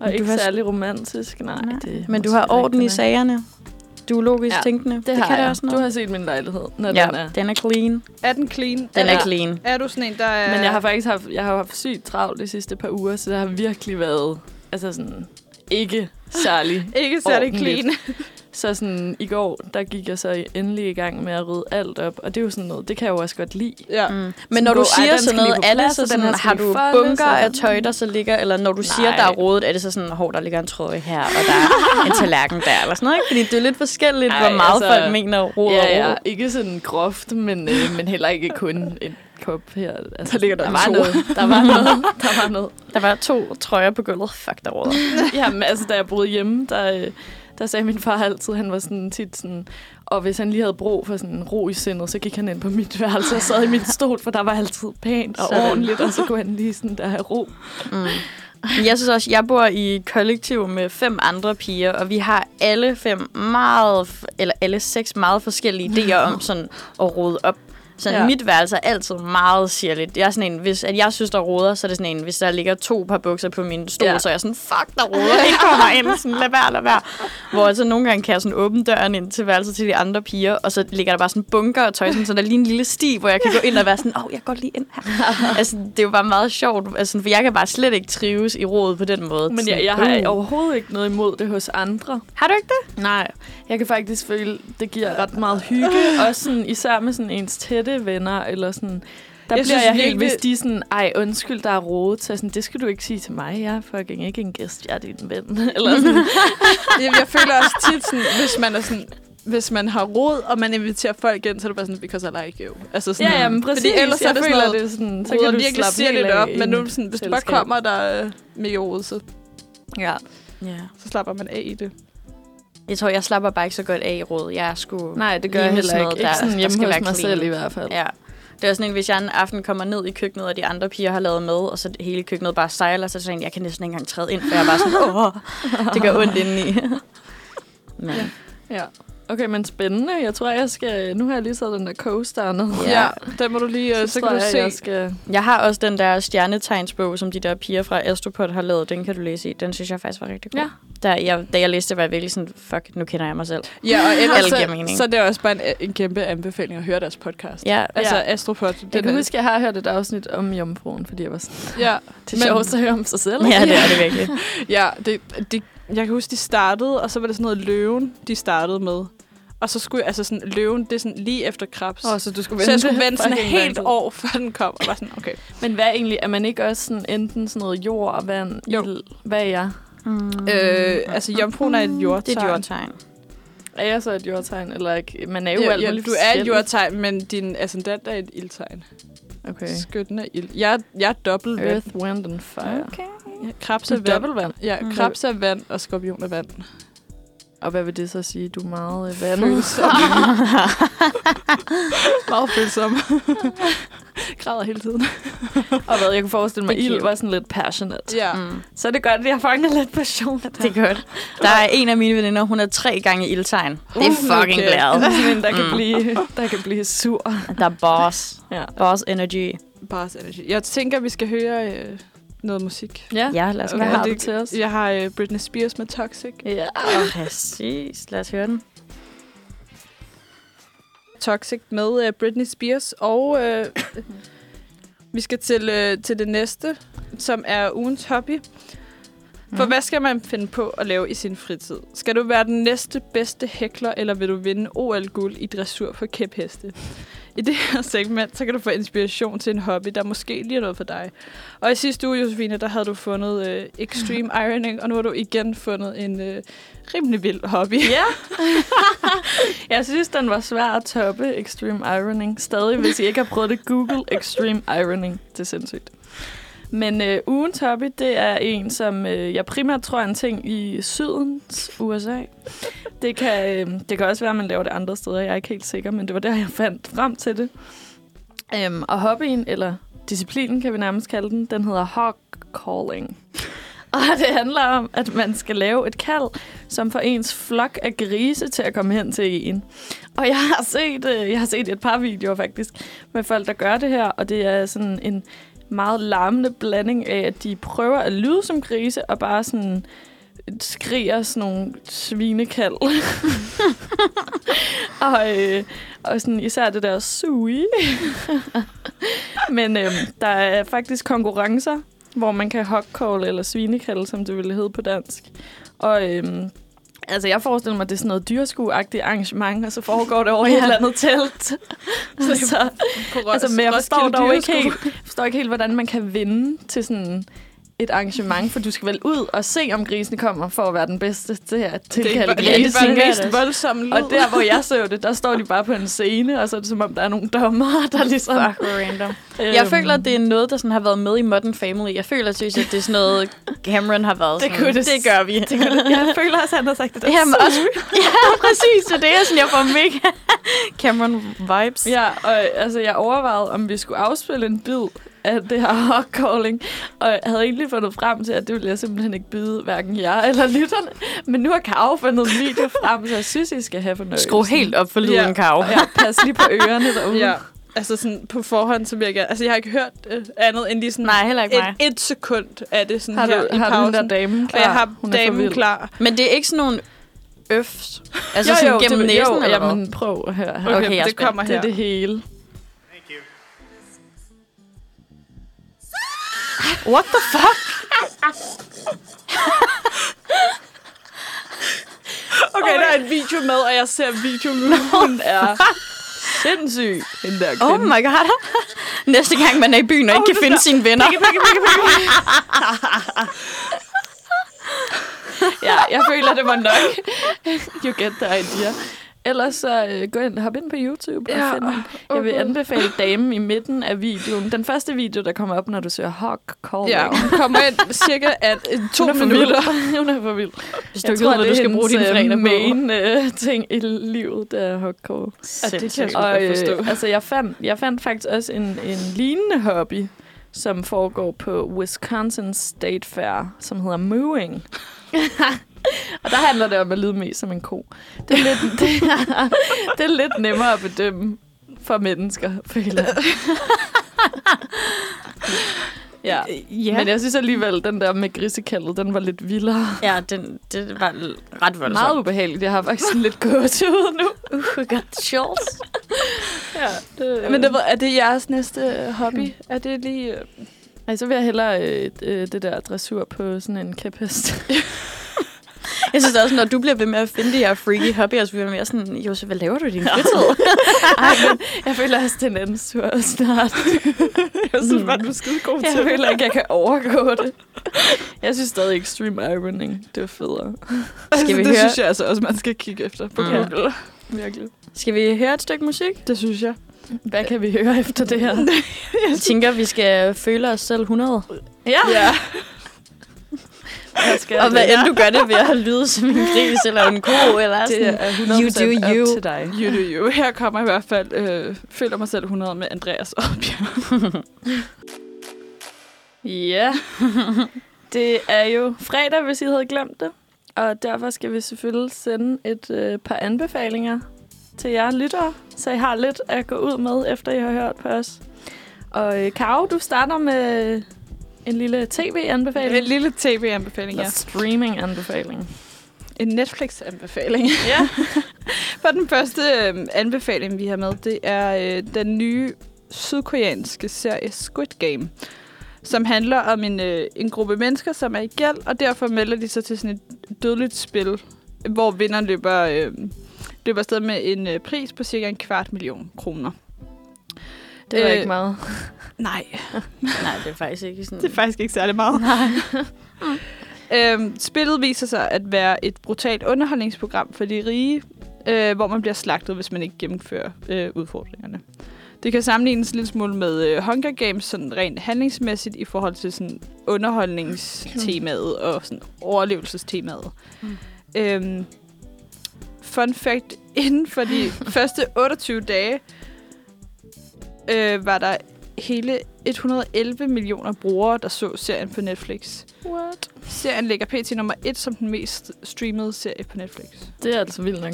Og ikke du har- særlig romantisk. Nej, Nej. det Men du har orden i sagerne. Du er logisk Ja, tænkende. Det, det har kan jeg. Også Du noget. har set min lejlighed, når ja, den er. den er clean. er den clean? Den er, er clean. er du sådan en, der er... Men jeg har faktisk haft, jeg har haft sygt travlt de sidste par uger, så det har virkelig været altså sådan, ikke særlig. ikke særlig clean. Så sådan, i går, der gik jeg så endelig i gang med at rydde alt op, og det er jo sådan noget, det kan jeg jo også godt lide. Ja. Mm. Men Sådan når du ej, siger sådan noget, plads, så den sådan, har du bunker og- af tøj, der så ligger, eller når du siger, Nej. der er rodet, er det så sådan, hov, der ligger en trøje her, og der er en tallerken der, eller sådan noget, ikke? Fordi det er lidt forskelligt, Ej, hvor meget altså, folk mener rod ja, og ja, ikke sådan groft, men, øh, men heller ikke kun en kop her. Altså, Der ligger der der var to. noget. Der var noget. Der var noget. Der var to trøjer på gulvet. Fuck, der råder. Jamen, altså, da jeg boede hjemme, der, øh, der sagde min far altid, han var sådan tit sådan, og hvis han lige havde brug for sådan en ro i sindet, så gik han ind på mit værelse og sad i min stol, for der var altid pænt og Sådan. ordentligt, og så kunne han lige sådan der have ro. Mm. Jeg synes også, jeg bor i kollektiv med fem andre piger, og vi har alle fem meget, eller alle seks meget forskellige idéer om sådan at rode op. Så Ja. mit værelse er altid meget sirligt. Jeg er sådan en, hvis at jeg synes, der roder, så er det sådan en, hvis der ligger to par bukser på min stol, Ja. så er jeg sådan, fuck, der roder, ikke kommer ind, sådan, lad være, lad være. Hvor så nogle gange kan jeg sådan åbne døren ind til værelset til de andre piger, og så ligger der bare sådan bunker og tøj, sådan, så der er lige en lille sti, hvor jeg kan gå ind og være sådan, åh, oh, jeg går lige ind her. altså, det er jo bare meget sjovt, altså, for jeg kan bare slet ikke trives i rådet på den måde. Men jeg, jeg har uh. overhovedet ikke noget imod det hos andre. Har du ikke det? Nej, jeg kan faktisk føle, det giver ret meget hygge. Også sådan, især med sådan ens tætte venner, eller sådan... Der Jeg bliver synes jeg helt, hvis de er sådan, ej, undskyld, der er rodet. Så er sådan, det skal du ikke sige til mig. Jeg er fucking ikke en gæst, jeg er din ven. Eller sådan. jeg, jeg føler også tit, sådan, hvis man er sådan, hvis man har råd, og man inviterer folk ind, så er det bare sådan, because I like you. Altså sådan, ja, ja, men præcis. Fordi ellers jeg er det sådan noget, det er sådan, så kan du virkelig slappe siger lidt op, men nu sådan, hvis du bare kommer der øh, med i rådet, så, Ja. Ja. så slapper man af i det. Jeg tror, jeg slapper bare ikke så godt af i rådet. Jeg er sgu... Nej, det gør jeg heller sådan ikke. noget, Ikke der- sådan der hjemme skal hos være mig clean. selv i hvert fald. Ja. Det er sådan en, hvis jeg en aften kommer ned i køkkenet, og de andre piger har lavet mad, og så hele køkkenet bare sejler, så er sådan, jeg kan næsten ikke engang træde ind, for jeg er bare sådan, åh, det gør ondt indeni. Men, Ja. Ja. Okay, men spændende. Jeg tror, jeg skal... Nu har jeg lige taget den der coaster ned. Ja, ja den må du lige, øh, Så, så, tror kan du jeg, se. jeg skal... jeg har også den der stjernetegnsbog, som de der piger fra Astropod har lavet. Den kan du læse i. Den synes jeg faktisk var rigtig god. Ja. Da jeg, da jeg læste var jeg virkelig sådan, fuck, nu kender jeg mig selv. Ja, og ellers så, mening. så er det også bare en, en kæmpe anbefaling at høre deres podcast. Ja, Altså Ja. Astropod. Jeg den kan er- huske, jeg har hørt et afsnit om jomfruen, fordi jeg var sådan, Ja, det er Men- sjovt at høre om sig selv. ja, det er det virkelig. ja det, det, jeg kan huske, de startede, og så var det sådan noget løven, de startede med. Og så skulle jeg, altså sådan, løven, det er sådan lige efter krebs. Oh, så du skulle så jeg skulle vente sådan helt tid. år, før den kom. Og var sådan, okay. Men hvad er egentlig? Er man ikke også sådan enten sådan noget jord og vand? Jo. Ild? Hvad er jeg? Mm. Øh, altså, jomfruen er et jordtegn. Det er et jordtegn. Er jeg så et jordtegn? Eller ikke? Man er jo Ja, alt ja, du er et jordtegn, men din ascendant er et ildtegn. Okay. Skytten er ild. Jeg, er- jeg er dobbelt vand. Earth, wind and fire. Okay. Ja, krebs er vand. dobbelt vand. Ja, Mm. krebs er vand, og skorpion er vand. Og hvad vil det så sige? Du er meget øh, vandet. Meget følsom. Græder hele tiden. og hvad, jeg kunne forestille mig, ild var sådan lidt passionate. Ja. Mm. Så er det godt, at jeg fanger lidt passion. Det er godt. Der er en af mine veninder, hun er tre gange ildtegn. Det er Uh, fucking okay. glad. Det er sådan en, der kan, Mm. blive, der kan blive sur. Der er boss. Ja. Boss energy. Bare energy. Jeg tænker, vi skal høre øh, noget musik. Ja. Ja, lad os Hvad gøre har det. du til os? Jeg har øh, Britney Spears med Toxic. Ja. Præcis. Lad os høre den. Toxic med øh, Britney Spears. Og øh, vi skal til, øh, til det næste, som er ugens hobby. For Mm. hvad skal man finde på at lave i sin fritid? Skal du være den næste bedste hækler, eller vil du vinde OL-guld i dressur for kæpheste? I det her segment, så kan du få inspiration til en hobby, der måske lige er noget for dig. Og i sidste uge, Josefine, der havde du fundet øh, extreme ironing, og nu har du igen fundet en øh, rimelig vild hobby. Ja. jeg synes, den var svær at toppe Extreme Ironing. Stadig, hvis I ikke har prøvet det, Google Extreme Ironing. Det er sindssygt. Men øh, ugens hobby, det er en, som øh, jeg primært tror er en ting i sydens USA. Det kan, øh, det kan også være, at man laver det andre steder. Jeg er ikke helt sikker, men det var der, jeg fandt frem til det. Øhm, og hobbyen, eller disciplinen kan vi nærmest kalde den, den hedder hog calling. Og det handler om, at man skal lave et kald, som får ens flok af grise til at komme hen til en. Og jeg har set, øh, jeg har set et par videoer faktisk med folk, der gør det her, og det er sådan en meget larmende blanding af, at de prøver at lyde som grise, og bare sådan skriger sådan nogle svinekald. og, øh, og sådan især det der sui. Men øh, der er faktisk konkurrencer, hvor man kan hogcall eller svinekald, som det ville hedde på dansk. Og øhm, altså, jeg forestiller mig, at det er sådan noget dyrskuagtigt arrangement, og så foregår det over i et eller andet telt. så, altså, men jeg forstår dog ikke helt, forstår ikke helt, hvordan man kan vinde til sådan et arrangement, for du skal vel ud og se, om grisene kommer, for at være den bedste til at Det er tilkalde bare, grise. det er bare den mest voldsomme lyd. Og der, hvor jeg så det, der står de bare på en scene, og så er det som om, der er nogle dommer, der ligesom... Fuck, random. Jeg føler, at det er noget, der sådan har været med i Modern Family. Jeg føler seriøst, at det er sådan noget, Cameron har været Det sådan, kunne det- det gør vi. Det kunne det- jeg føler også, at han har sagt det der. Jamen, også, ja, præcis. Det er det, jeg, sådan, jeg får mega Cameron vibes. Ja, og altså, jeg overvejede, om vi skulle afspille en bid af det her hot calling, og jeg havde egentlig fundet frem til, at det ville jeg simpelthen ikke byde hverken jer eller lytterne. Men nu har Karo fundet en video frem, så jeg synes, I skal have fornøjelsen. Skru helt op for lyden, Ja. Karo. Ja, pas lige på ørerne derude. Ja, altså sådan på forhånd, så jeg gerne... Altså, jeg har ikke hørt øh, andet end lige sådan Nej, heller ikke mig. et, et sekund af det sådan Har her du, i har du pausen. den der dame klar? og jeg har Hun er damen klar. Men det er ikke sådan nogle øfs. Altså jo, sådan gennem det, næsen, jo, eller hvad? jamen, prøv at høre her. Okay, Okay, jeg det kommer Det her. er det hele. What the fuck? Okay, der er en video med, og jeg ser videoen nu. Hun er sindssyg, hende der kvinde. Oh my god. Næste gang man er i byen og ikke kan finde sine venner. ja, jeg føler, det var nok. you get the idea. Ellers så øh, gå ind, hop ind på YouTube og Ja. find den. Jeg vil anbefale damen i midten af videoen. Den første video, der kommer op, når du søger Hawk Calling. Ja, hun kommer ind cirka at øh, to Hun er minutter. Hun er for vild. Hvis du ikke ved, hvad du skal bruge din fredag på. main øh, ting i livet, det er Hawk Call. Ja, det kan jeg Og godt forstå. øh, altså, jeg fandt, jeg fandt faktisk også en, en lignende hobby, som foregår på Wisconsin State Fair, som hedder mooing. og der handler det om at lyde mest som en ko. Det er lidt, det er, det er lidt nemmere at bedømme for mennesker, føler jeg. Ja. Ja. Men jeg synes alligevel, den der med grisekaldet, den var lidt vildere. Ja, den, det var ret voldsomt. Meget ubehageligt. Jeg har faktisk lidt gåsehud nu. Uh, got chills. Ja, det, Men det, er det jeres næste øh, hobby? Er det lige... øh, Ej, så vil jeg hellere øh, øh, det der dressur på sådan en kæphest. Jeg synes også, når du bliver ved med at finde de her freaky hobbyer, så bliver jeg mere sådan, Jose, hvad laver du i din fritid? Ej, men jeg føler også, det er en anden tur snart. Jeg synes bare, du er skide god Jeg føler ikke, jeg kan overgå det. Jeg synes stadig extreme ironing, det er federe. Altså, Skal vi det høre- synes jeg altså også, man skal kigge efter på Mm. Google. Virkelig. Skal vi høre et stykke musik? Det synes jeg. Hvad kan vi høre efter det her? Jeg tænker, vi skal føle os selv 100. Ja. Ja. Jeg skal Og hvad end du gør det ved at lyde som en gris eller en ko, eller det sådan. er 100% You do you. til dig. You do you. Her kommer i hvert fald øh, Føler mig selv 100 med Andreas Oddbjerg. Ja, det er jo fredag, hvis I havde glemt det. Og derfor skal vi selvfølgelig sende et øh, par anbefalinger til jer lyttere, så I har lidt at gå ud med, efter I har hørt på os. Og øh, Karo, du starter med en lille tv-anbefaling. En lille tv-anbefaling, ja. streaming-anbefaling. En Netflix-anbefaling. Ja. For den første øh, anbefaling, vi har med, det er øh, den nye sydkoreanske serie Squid Game, som handler om en, øh, en gruppe mennesker, som er i gæld, og derfor melder de sig til sådan et dødeligt spil, hvor vinderen løber, øh, løber afsted med en øh, pris på cirka en kvart million kroner. Det var Øh, ikke meget. Nej, Nej, det er faktisk ikke sådan. det er faktisk ikke særlig meget. Nej. Øhm, spillet viser sig at være et brutalt underholdningsprogram for de rige, øh, hvor man bliver slagtet, hvis man ikke gennemfører øh, udfordringerne. Det kan sammenlignes en lille smule med øh, Hunger Games, sådan rent handlingsmæssigt i forhold til sådan underholdningstemaet og sådan overlevelsestemaet. Mm. Øhm, fun fact, inden for de første 28 dage øh, var der hele 111 millioner brugere, der så serien på Netflix. What? Serien ligger pt. nummer 1 som den mest streamede serie på Netflix. Det er altså vildt nok.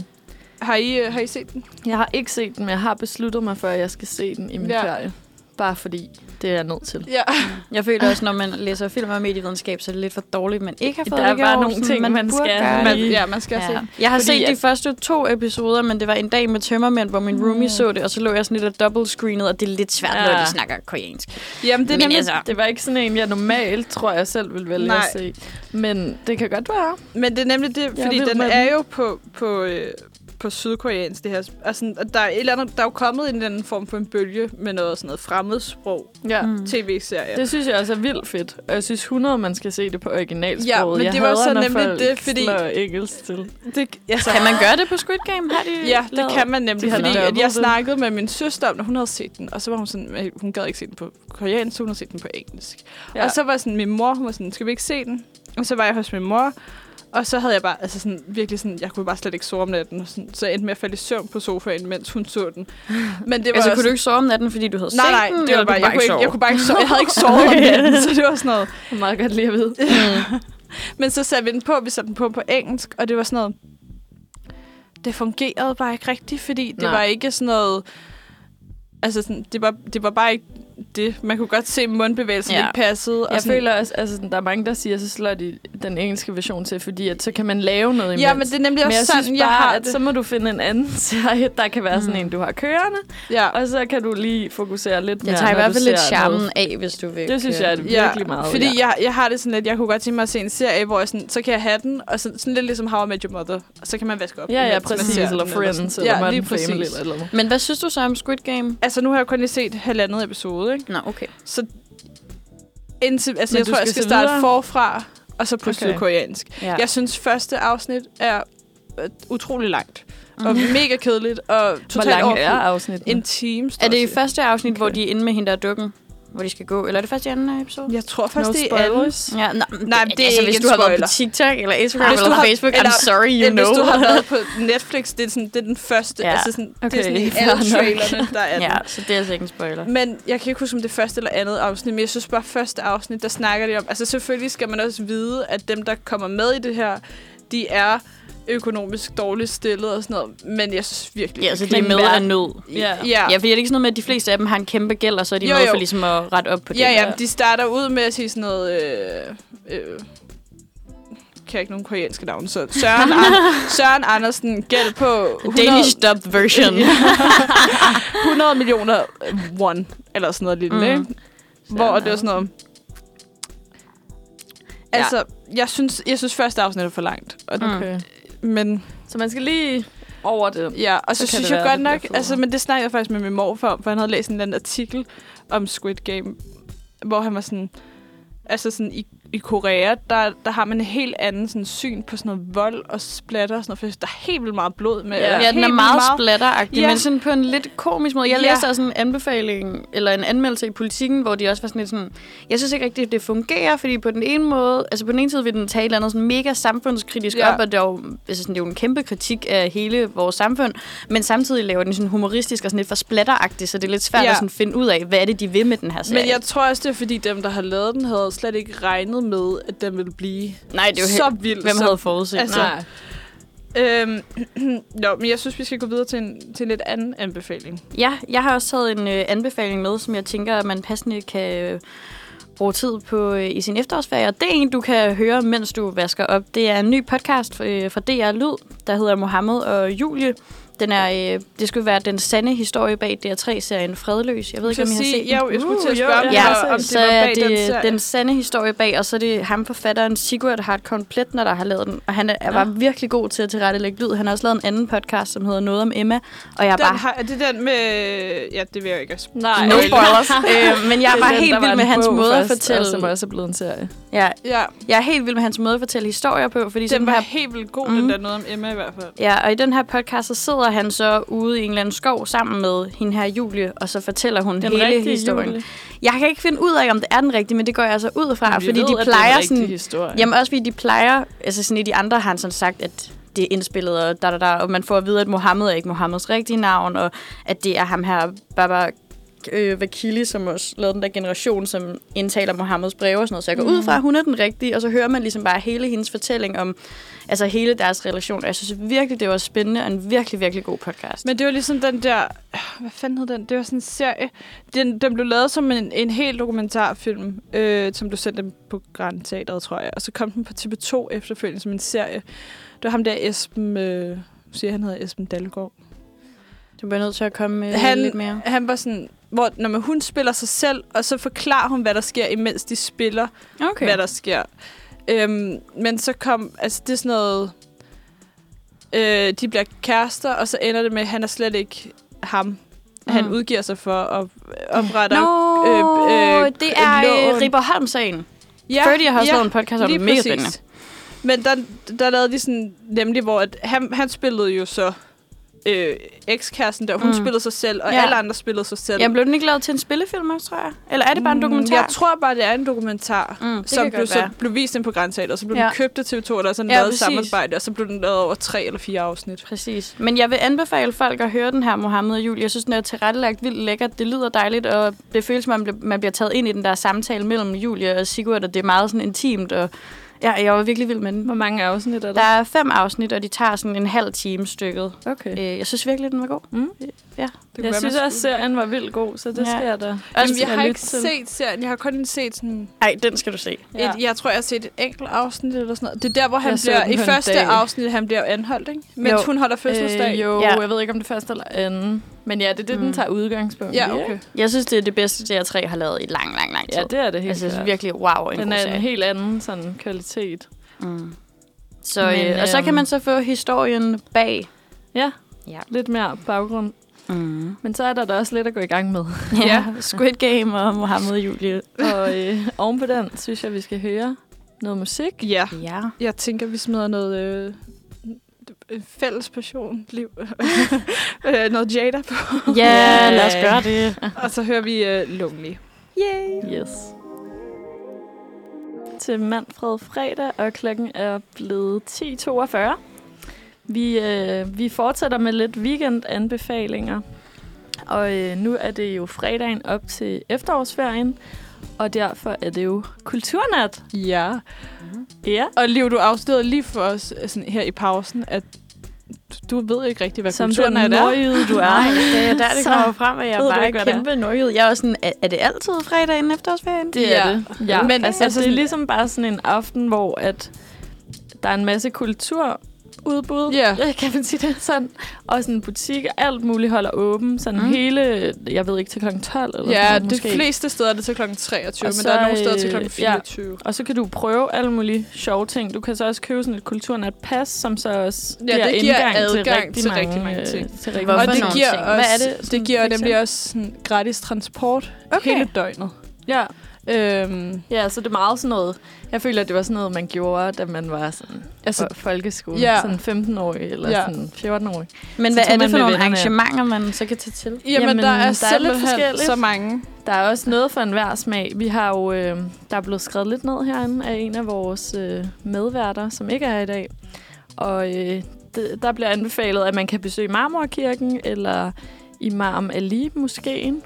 Har I, øh, har I set den? Jeg har ikke set den, men jeg har besluttet mig for, at jeg skal se den i min Ja. ferie. Bare fordi det er jeg nødt til. Ja. Jeg føler også, når man læser film og medievidenskab, så er det lidt for dårligt, men ikke har fået Der er bare nogle ting, man burde skal Man, ja, man skal ja. Se. Jeg har Fordi set de at- første to episoder, men det var en dag med tømmermænd, hvor min Mm. roomie så det, og så lå jeg sådan lidt og double-screenet, og det er lidt svært, Ja. når de snakker koreansk. Jamen, det er Men nemlig, altså- Det var ikke sådan en, jeg normalt tror jeg selv vil vælge Nej. at se. Men det kan godt være. men det er nemlig det, fordi den er jo på, på, øh, på sydkoreansk, det her. Altså, og der, er et eller andet, der er jo kommet en eller anden form for en bølge med noget sådan noget fremmedsprog Ja. Mm. tv-serie. Det synes jeg også er vildt fedt. Og jeg synes 100, man skal se det på originalsproget. Ja, men jeg det var så når nemlig det, fordi- engelsk til. det, altså, Kan man gøre det på Squid Game? Har de Ja, det lavet? kan man nemlig, De fordi at jeg snakkede med min søster om det, hun havde set den, og så var hun sådan, at hun gad ikke se den på koreansk, så hun havde set den på engelsk. Ja. Ja. Og så var sådan, min mor, hun var sådan, skal vi ikke se den? Og så var jeg hos min mor, og så havde jeg bare, altså sådan, virkelig sådan, jeg kunne bare slet ikke sove om natten, sådan, så jeg endte med at falde i søvn på sofaen, mens hun så den. Men det var Altså, også, kunne du ikke sove om natten, fordi du havde Nej, set nej, den? det eller var bare, jeg, kunne ikke, jeg kunne bare ikke sove. Jeg havde ikke sovet om natten, så det var sådan noget. Det meget godt lige at vide. Men så satte vi den på, vi satte den på på engelsk, og det var sådan noget... Det fungerede bare ikke rigtigt, fordi det Nej. var ikke sådan noget... Altså, sådan, det, var, det var bare ikke det. Man kunne godt se, at mundbevægelsen Ja. ja. ikke passede. Og Jeg sådan, føler også, altså, sådan, der er mange, der siger, så slår de den engelske version til, fordi at, så kan man lave noget imens. Ja, men det er nemlig men også jeg sådan, synes jeg bare, har at det. så må du finde en anden serie, der kan være sådan Mm. en, du har kørende, Ja. og så kan du lige fokusere lidt mere, Jeg tager i hvert fald lidt charmen noget. af, hvis du vil. Det synes jeg er virkelig meget. Fordi ja. jeg, jeg har det sådan lidt, jeg kunne godt tænke mig at se en serie, hvor jeg sådan, så kan jeg have den, og så, sådan lidt ligesom How I Met Your Mother, og så kan man vaske op. Ja, ja, præcis. Eller Friends, sådan. eller ja, lige præcis. Eller noget. Men hvad synes du så om Squid Game? Altså, nu har jeg kun lige set halvandet episode, ikke? Nå, okay. Så indtil, altså, Men jeg tror, jeg skal starte videre? forfra, og så på Okay. sydkoreansk. Ja. Jeg synes, første afsnit er øh, utrolig langt. Mhm. Og mega kedeligt, og Hvor totalt lang er overfyldt. afsnittet? En time, Er det i første afsnit, okay. hvor de er inde med hende der er dukken? Hvor de skal gå? Eller er det først i anden episode? Jeg tror først, no det er anden. spoilers. Ja, nej, Nej, men det er altså, ikke hvis en du har været spoiler. på TikTok, eller Instagram, du eller har- Facebook, eller- I'm sorry, you Ja, know. Hvis du har været på Netflix, det er, sådan, det er den første. Ja. Ja. Altså sådan, det Okay, er sådan i alle trailerne, der er ja, den. så det er altså ikke en spoiler. Men jeg kan ikke huske, om det er første eller andet afsnit, men jeg synes bare, første afsnit, der snakker de om... Altså selvfølgelig skal man også vide, at dem, der kommer med i det her, de er økonomisk dårligt stillet og sådan noget. Men jeg synes virkelig... Ja, de det er med af nød. Ja. Ja, Ja, fordi er det ikke sådan noget med, at de fleste af dem har en kæmpe gæld, og så er de Jo, med jo. for ligesom at rette op på det. ja, ja, de starter ud med at sige sådan noget... Øh, øh, kan jeg ikke nogen koreanske navn, så Søren, An- Søren Andersen gæld på 100, Danish dubbed version. 100 millioner won, eller sådan noget lignende, Mm. Hvor det var sådan noget... Altså, jeg synes, jeg synes første afsnit er for langt. Og. Okay. Men Så man skal lige over det. ja, og så, Så synes jeg godt nok... Altså, men det snakkede jeg faktisk med min morfar om, for han havde læst en eller anden artikel om Squid Game, hvor han var sådan... Altså sådan i, i Korea, der, der har man en helt anden sådan, syn på sådan noget vold og splatter og sådan noget. For der er helt vildt meget blod med. Ja. Ja, den er vildt meget splatteragtig, Ja. men sådan på en lidt komisk måde. Jeg Ja. læste også en anbefaling, eller en anmeldelse i politikken, hvor de også var sådan lidt sådan, jeg synes ikke rigtigt, det fungerer, fordi på den ene måde, altså på den ene side vil den tage et eller andet sådan mega samfundskritisk Ja. op, og det er, jo, altså sådan, det er jo en kæmpe kritik af hele vores samfund, men samtidig laver den sådan humoristisk og sådan lidt for splatteragtig, så det er lidt svært Ja. at sådan finde ud af, hvad er det, de vil med den her serie. Men jeg tror også, det er fordi dem, der har lavet den, havde slet ikke regnet med, at den ville blive Nej, det er jo så helt, vild. hvem så havde forudset? altså, Nej. Øhm, jo, men jeg synes, vi skal gå videre til en, til en lidt anden anbefaling. Ja, jeg har også taget en øh, anbefaling med, som jeg tænker, at man passende kan øh, bruge tid på øh, i sin efterårsferie. Og det er en, du kan høre, mens du vasker op. Det er en ny podcast øh, fra DR Lyd, der hedder Mohammed og Julie. Den er, øh, det skulle være den sande historie bag DR3-serien Fredløs. Jeg ved ikke, om I har set den. ja, jeg skulle til at Uh, jo, spørge, om, ja. det var, om det så var er bag den det serie. den sande historie bag, og så er det ham forfatteren Sigurd Hartkorn Pletner, der har lavet den. Og han er, Ja. bare virkelig god til at tilrettelægge lyd. Han har også lavet en anden podcast, som hedder Noget om Emma. Og jeg er den bare har, er det den med... Ja, det vil jeg ikke også. Nej. No spoilers. øh, men jeg er Det bare den, helt var vild med hans måde at fortælle... Og som også er blevet en serie. Ja, Ja, jeg er helt vild med hans måde at fortælle historier på, fordi sådan den var her... helt vildt god, Mhm. den der noget om Emma i hvert fald. Ja, og i den her podcast, så sidder han så ude i en eller anden skov sammen med hende her Julie, og så fortæller hun Den hele historien. Julie. Jeg kan ikke finde ud af, om det er den rigtige, men det går jeg altså ud fra, Men fordi ved, de er plejer sådan... Historie. Jamen også fordi de plejer, altså sådan i de andre har han sådan sagt, at det er indspillet, og, da, da, da, og man får at vide, at Mohammed er ikke Mohammeds rigtige navn, og at det er ham her, Baba øh, Vakili, som også lavede den der generation, som indtaler Mohammeds breve og sådan noget. Så jeg går mm. ud fra, at hun er den rigtige, og så hører man ligesom bare hele hendes fortælling om altså hele deres relation. Og jeg synes virkelig, det var spændende, og en virkelig, virkelig god podcast. Men det var ligesom den der... Hvad fanden hed den? Det var sådan en serie. Den, den blev lavet som en, en helt dokumentarfilm, øh, som blev sendt på Grand Teateret, tror jeg. Og så kom den på TV2 efterfølgende som en serie. Det var ham der Esben... Øh, siger han hedder Esben Dalgaard. Du bliver nødt til at komme øh, Han- lidt mere. Han var sådan... Hvor, når man, hun spiller sig selv, og så forklarer hun, hvad der sker, imens de spiller, Okay. hvad der sker. Øhm, men så kom... Altså, det er sådan noget... øh, de bliver kærester, og så ender det med, at han er slet ikke ham. Mm. Han udgiver sig for at oprette... Nå, øh, øh, det er lån. øh, Ripper Holm-sagen. Ja, Ferdy har også lavet en podcast om det. Mega spændende. Men der, der lavede de sådan, nemlig, hvor at han, han spillede jo så øh, ekskæresten der, hun Mm. spillede sig selv, og Ja. ja. alle andre spillede sig selv. Jamen, blev den ikke lavet til en spillefilm også, tror jeg? Eller er det bare en dokumentar? Mm, Jeg tror bare, det er en dokumentar, Mm, som blev, så være. blev vist ind på Grænteater, og så blev Ja. den købt af TV2, og der er sådan Ja, lavet et præcis. samarbejde, og så blev den lavet over tre eller fire afsnit. Præcis. Men jeg vil anbefale folk at høre den her Mohammed og Julie. Jeg synes, den er tilrettelagt vildt lækkert. Det lyder dejligt, og det føles man bliver- man bliver taget ind i den der samtale mellem Julie og Sigurd, og det er meget sådan intimt. Og ja, jeg var virkelig vild med den. Hvor mange afsnit er Der der? er fem afsnit, og de tager sådan en halv time stykket. Okay. Øh, jeg synes virkelig, den var god. Mm. Ja. Det Jeg synes også, at serien var vildt god, så det Ja. skal jeg da. Også jeg har ikke til. set serien. Jeg har kun set sådan... Ej, den skal du se. Ja. Et, jeg tror, jeg har set et enkelt afsnit eller sådan noget. Det er der, hvor han Jeg bliver... I første dag. afsnit, han bliver anholdt, ikke? Mens Jo. hun holder fødselsdag. Øh, jo, Ja. jeg ved ikke, om det første eller anden. Men ja, det er det, Mm. den tager udgangspunkt Ja, okay. Jeg synes, det er det bedste, DR3 har lavet i lang, lang, lang tid. Ja, det er det helt altså, jeg klart. virkelig, wow, en Den er en helt anden sådan kvalitet. Mm. Så, Men, øh, og så kan øhm, man så få historien bag. Ja, Ja. lidt mere baggrund. Mm. Men så er der da også lidt at gå i gang med. Ja, Squid Game og Mohammed og Julie. Og øh, oven på den, synes jeg, vi skal høre noget musik. Ja. Ja. Jeg tænker, vi smider noget... Øh, fælles passion, liv. øh, noget Jada på. Ja, lad os gøre det. Og så hører vi øh, Lonely. Yes. Til Manfred Fredag, og klokken er blevet 10.42. Vi, øh, vi fortsætter med lidt weekendanbefalinger. Og øh, nu er det jo fredagen op til efterårsferien, og derfor er det jo kulturnat. Ja. Ja, Og Liv, du afslørede lige for os øh, sådan her i pausen, at du ved ikke rigtig, hvad som den kulturnat er. nordjyde, du er. Nej, det er der, det Så kommer frem, at jeg bare ikke, kæmpe nordjyd. Jeg er også sådan, er, er det altid fredag inden efterårsferien? Det er Ja. det. Ja. Men Men altså, altså det er ligesom bare sådan en aften, hvor at der er en masse kulturudbud, Ja. kan man sige det sådan. Og sådan butik alt muligt holder åben. Sådan Mm. hele, jeg ved ikke, til kl. 12 eller Ja, sådan de måske. fleste steder er det til kl. 23, Og men så, der er nogle steder til øh, kl. ja. 24. Og så kan du prøve alle mulige sjove ting. Du kan så også købe sådan et kulturnat pas, som så også Ja, giver det giver adgang til rigtig, til mange, rigtig mange øh, ting. Til rigtig Og det giver, ting? også, Hvad er det det, giver nemlig også sådan, gratis transport Okay. hele døgnet. Ja. Øhm, ja, så det er meget sådan noget... Jeg føler, at det var sådan noget, man gjorde, da man var sådan altså, folkeskole. ja. Sådan 15-årig eller Ja. sådan 14-årig. Men Så hvad er det for nogle arrangementer, man så kan tage til? jamen, Jamen, der er der er lidt så mange. Der er også noget for enhver smag. Vi har jo, øh, der er blevet skrevet lidt ned herinde af en af vores øh, medværter, som ikke er her i dag. Og øh, det, der bliver anbefalet, at man kan besøge Marmorkirken eller Imam Ali Moskeen.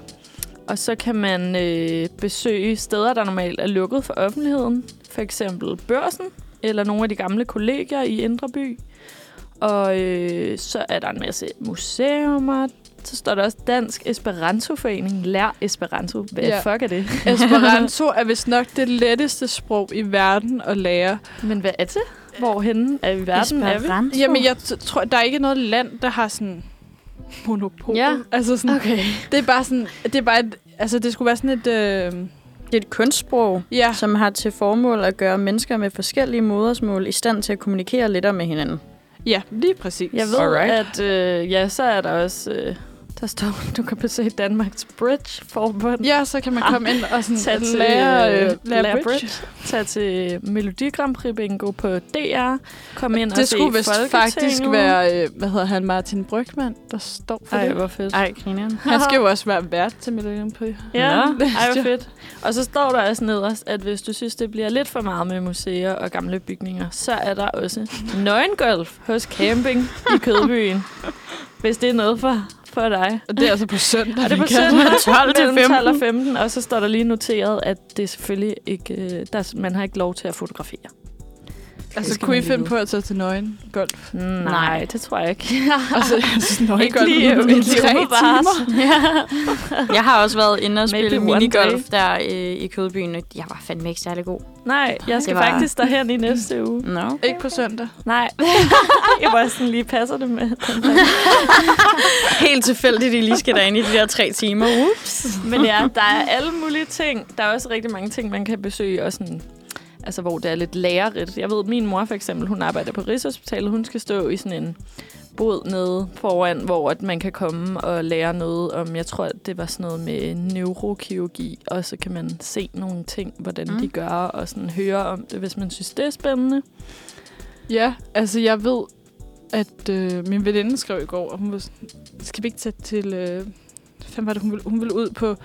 Og så kan man øh, besøge steder, der normalt er lukket for offentligheden. For eksempel Børsen eller nogle af de gamle kolleger i Indre By. Og øh, så er der en masse museumer. Så står der også Dansk Esperanto-forening. Lær Esperanto. Hvad Ja. fuck er det? Esperanto er vist nok det letteste sprog i verden at lære. Men hvad er det? Hvorhenne er vi i verden er vi? Esperanto? Jamen, jeg t- tror, der er ikke noget land, der har sådan monopol. Ja. Altså sådan, Okay. det er bare sådan, det er bare et, altså det skulle være sådan et, øh, Det er et kunstsprog, ja, som har til formål at gøre mennesker med forskellige modersmål i stand til at kommunikere lettere med hinanden. ja, lige præcis. Jeg ved, Alright. at øh, ja, så er der også... Øh, der står, du kan besøge Danmarks Bridge-forbund. Ja, så kan man komme ind og sådan Tag til, lære, øh, lære, lære bridge. bridge. Tag til Melodi Grand Prix Bingo på DR. Kom ind og Det se skulle vist faktisk være, øh, hvad hedder han, Martin Brygman, der står for Ej, det. hvor fedt. Ej, grineren. Han skal jo også være vært til Melodi Grand Prix. Ja, Nå. ej, hvor fedt. Og så står der også nederst, at hvis du synes, det bliver lidt for meget med museer og gamle bygninger, så er der også nøgengolf hos Camping i Kødbyen. Hvis det er noget for, for dig. Og det er altså på søndag. Og det er på søndag 12 til mellem 12 og 15. 15, og så står der lige noteret, at det selvfølgelig ikke, øh, der, man har ikke lov til at fotografere. Altså, skal kunne I finde på at tage til nøgen golf? Mm, nej, det tror jeg ikke. Og så altså, nøgen ikke golf lige, i tre timer. Ja. Jeg har også været inde og spille minigolf der øh, i Kødbyen. Jeg var fandme ikke særlig god. Nej, jeg skal Det var- faktisk derhen i næste uge. No. Ikke på søndag. Nej, jeg var sådan lige passer det med. Helt tilfældigt, I lige skal derinde i de der tre timer. Ups. Men ja, der er alle mulige ting. Der er også rigtig mange ting, man kan besøge. Og sådan, altså hvor det er lidt lærerigt. Jeg ved, min mor for eksempel, hun arbejder på Rigshospitalet. Hun skal stå i sådan en bod nede foran, hvor at man kan komme og lære noget om, jeg tror, det var sådan noget med neurokirurgi, og så kan man se nogle ting, hvordan mm. de gør, og sådan høre om det, hvis man synes, det er spændende. Ja, altså jeg ved, at øh, min veninde skrev i går, og hun var sådan, skal vi ikke tage til... Øh, hvad var det, hun ville, hun ville ud på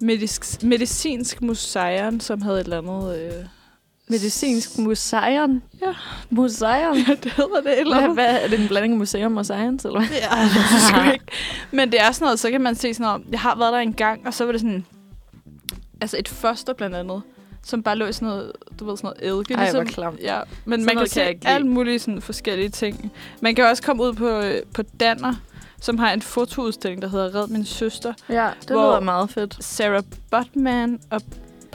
medisk, medicinsk museum, som havde et eller andet... Øh, Medicinsk museum. Ja. Museum. Ja, det hedder det et eller Hvad, hvad, er det en blanding af museum og science, eller hvad? Ja, det er sgu ikke. Men det er sådan noget, så kan man se sådan noget. Jeg har været der en gang, og så var det sådan... Altså et foster blandt andet, som bare lå i sådan noget, du ved, sådan noget eddike. Ej, hvor klamt. Ja, men Sådan man kan se kan lide. alle mulige sådan forskellige ting. Man kan også komme ud på, øh, på Danner, som har en fotoudstilling, der hedder Red min søster. Ja, det lyder meget fedt. Sarah Butman og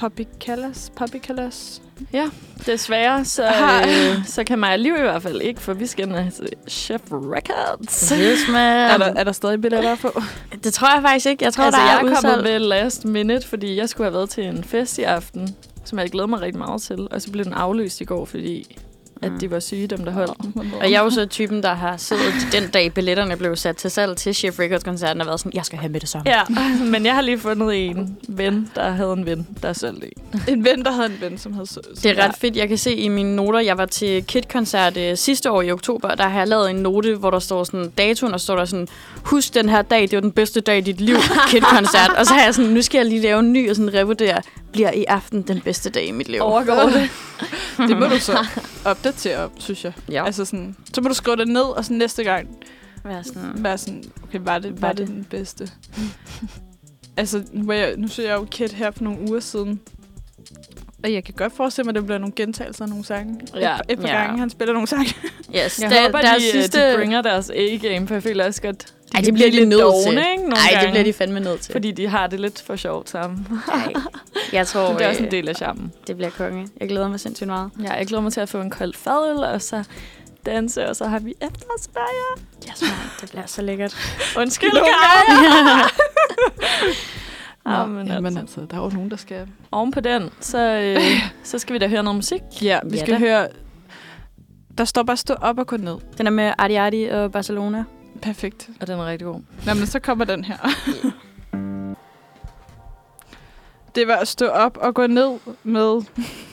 Poppy Callas. Poppy Callas. Desværre, så, øh, så kan mig liv i hvert fald ikke, for vi skal ind til Chef Records. Yes, man. Er, der, er der stadig billetter på? Det tror jeg faktisk ikke. Jeg tror, altså, der jeg er er kommet udsolgt. med last minute, fordi jeg skulle have været til en fest i aften, som jeg glæder mig rigtig meget til. Og så blev den aflyst i går, fordi at Mm. de var syge, dem der holdt den. Og jeg er jo så typen, der har siddet den dag, billetterne blev sat til salg til Chef Records-koncerten, og været sådan, jeg skal have med det samme. Ja, men jeg har lige fundet en ven, der havde en ven, der solgte en. En ven, der havde en ven, som havde... Så, Det er ret fedt. Jeg kan se i mine noter, jeg var til Kid-koncert øh, sidste år i oktober, der har jeg lavet en note, hvor der står sådan datoen, og står der sådan, husk den her dag, det var den bedste dag i dit liv, Kid-koncert. og så har jeg sådan, nu skal jeg lige lave en ny og sådan revurdere, bliver i aften den bedste dag i mit liv. Overgår det. Det må du så opdatere, synes jeg. Ja. Altså sådan, så må du skrive det ned, og så næste gang Være sådan, være sådan, okay, var det, var Var det det? den bedste? altså, nu, jeg, nu så jeg jo Kid her for nogle uger siden, og jeg kan godt forestille mig, at det bliver nogle gentagelser af nogle sange. Ja. Et, et par Ja. gange, han spiller nogle sange. yes, Jeg der, håber, der de, sidste... sidste... de bringer deres A-game, for jeg føler også godt, de Ej, det bliver de nødt dovne, til. ikke? Nogle Nej, det bliver de fandme nødt til. Fordi de har det lidt for sjovt sammen. Ej, jeg tror, det er også øh, en del af charmen. det bliver konge. Jeg glæder mig sindssygt meget. Ja, jeg glæder mig til at få en kold fadøl, og så danse, og så har vi efterårsferie. Yes, man. Det bliver så lækkert. Undskyld, Kaja. Nå, Ja, men jamen altså, altså, der er jo nogen, der skal... oven på den, så, øh, så skal vi da høre noget musik. Ja, vi Ja skal da. høre... Der står bare stå op og gå ned. Den er med Adi Adi og Barcelona. Perfekt. Og den er rigtig god. Nå, men så kommer den her. Det var at stå op og gå ned med...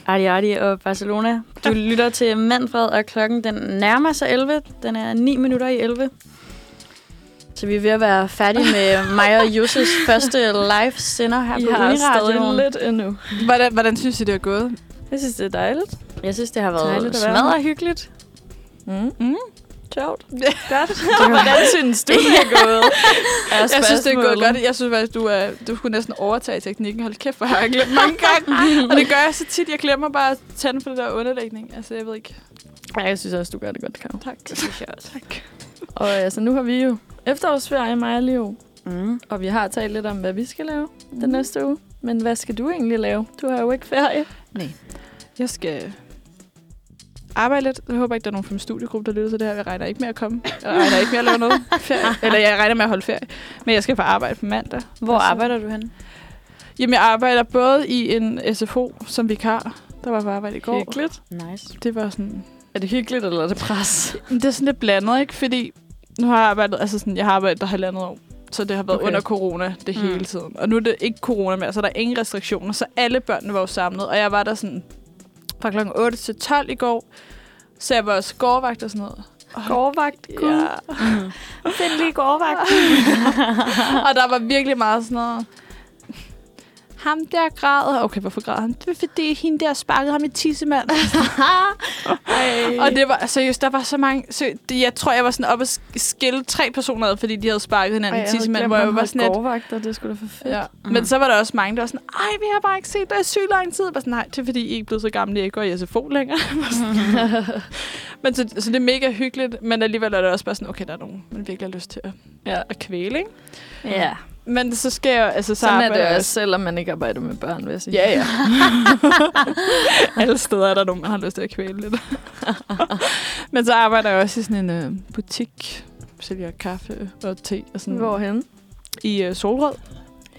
Adi Adi og Barcelona. Du lytter til Manfred, og klokken den nærmer sig 11. Den er 9 minutter i 11. Så vi er ved at være færdige med mig og Jusses første live sender her I på har stadig Uniradioen. lidt endnu. Hvordan, hvordan synes I, det er gået? Jeg synes, det er dejligt. Jeg synes, det har været smadret hyggeligt. Mm. Mm. Sjovt. Godt. Hvordan synes du, det er gået? Er Jeg synes, det er gået godt. Jeg synes faktisk, du, er, du skulle næsten overtage teknikken. Hold kæft, hvor har jeg glemt mange gange. og det gør jeg så tit. Jeg glemmer bare at tænde for det der underlægning. Altså, jeg ved ikke. Ja, jeg synes også, du gør det godt, Kav. Tak. Det synes jeg også. Tak. Og altså, nu har vi jo efterårsferie, mig og Liv. Mm. Og vi har talt lidt om, hvad vi skal lave den næste uge. Men hvad skal du egentlig lave? Du har jo ikke ferie. Jeg skal arbejde lidt. Jeg håber ikke, der er nogen fra min studiegruppe, der lytter til det her. Jeg regner ikke med at komme. Jeg regner ikke med at lave noget ferie. Eller jeg regner med at holde ferie. Men jeg skal på arbejde på mandag. Hvor Og så- arbejder du hen? Jamen, jeg arbejder både i en SFO som vikar. Der var på arbejde i går. Hyggeligt. Nice. Det var sådan... Er det hyggeligt, eller er det pres? Det er sådan lidt blandet, ikke? Fordi nu har jeg arbejdet... Altså sådan, jeg har arbejdet der halvandet år. Så det har været okay. under corona det Mm. hele tiden. Og nu er det ikke corona mere, så der er ingen restriktioner. Så alle børnene var jo samlet. Og jeg var der sådan fra klokken 8 til 12 i går. Så jeg var også gårdvagt og sådan noget. Gårdvagt, gud. Ja. Mm. Find lige gårdvagt. og der var virkelig meget sådan noget... Ham der græder. Okay, hvorfor græder han? Det er fordi, hende der sparkede ham i tissemand. og det var seriøst, der var så mange... Så, jeg tror, jeg var sådan oppe og sk- skille tre personer ad, fordi de havde sparket hinanden i tissemand, hvor jeg var sådan lidt... gårdvagter, det skulle da for fedt. Ja. Mhm. Men så var der også mange, der var sådan, ej, vi har bare ikke set dig i syg lang tid. Jeg var sådan, nej, det er fordi, I ikke er blevet så gamle, at I ikke går i SFO længere. men så, så, det er mega hyggeligt, men alligevel er det også bare sådan, okay, der er nogen, man virkelig har lyst til at, Ja. at kvæle, ikke? ja. Men så skal jeg, altså, så Sådan er det jeg også, selvom man ikke arbejder med børn, vil jeg sige. Ja, ja. Alle steder er der nogen, der har lyst til at kvæle lidt. Men så arbejder jeg også i sådan en øh, butik, sælger kaffe og te og sådan Hvorhen? i øh, Solrød.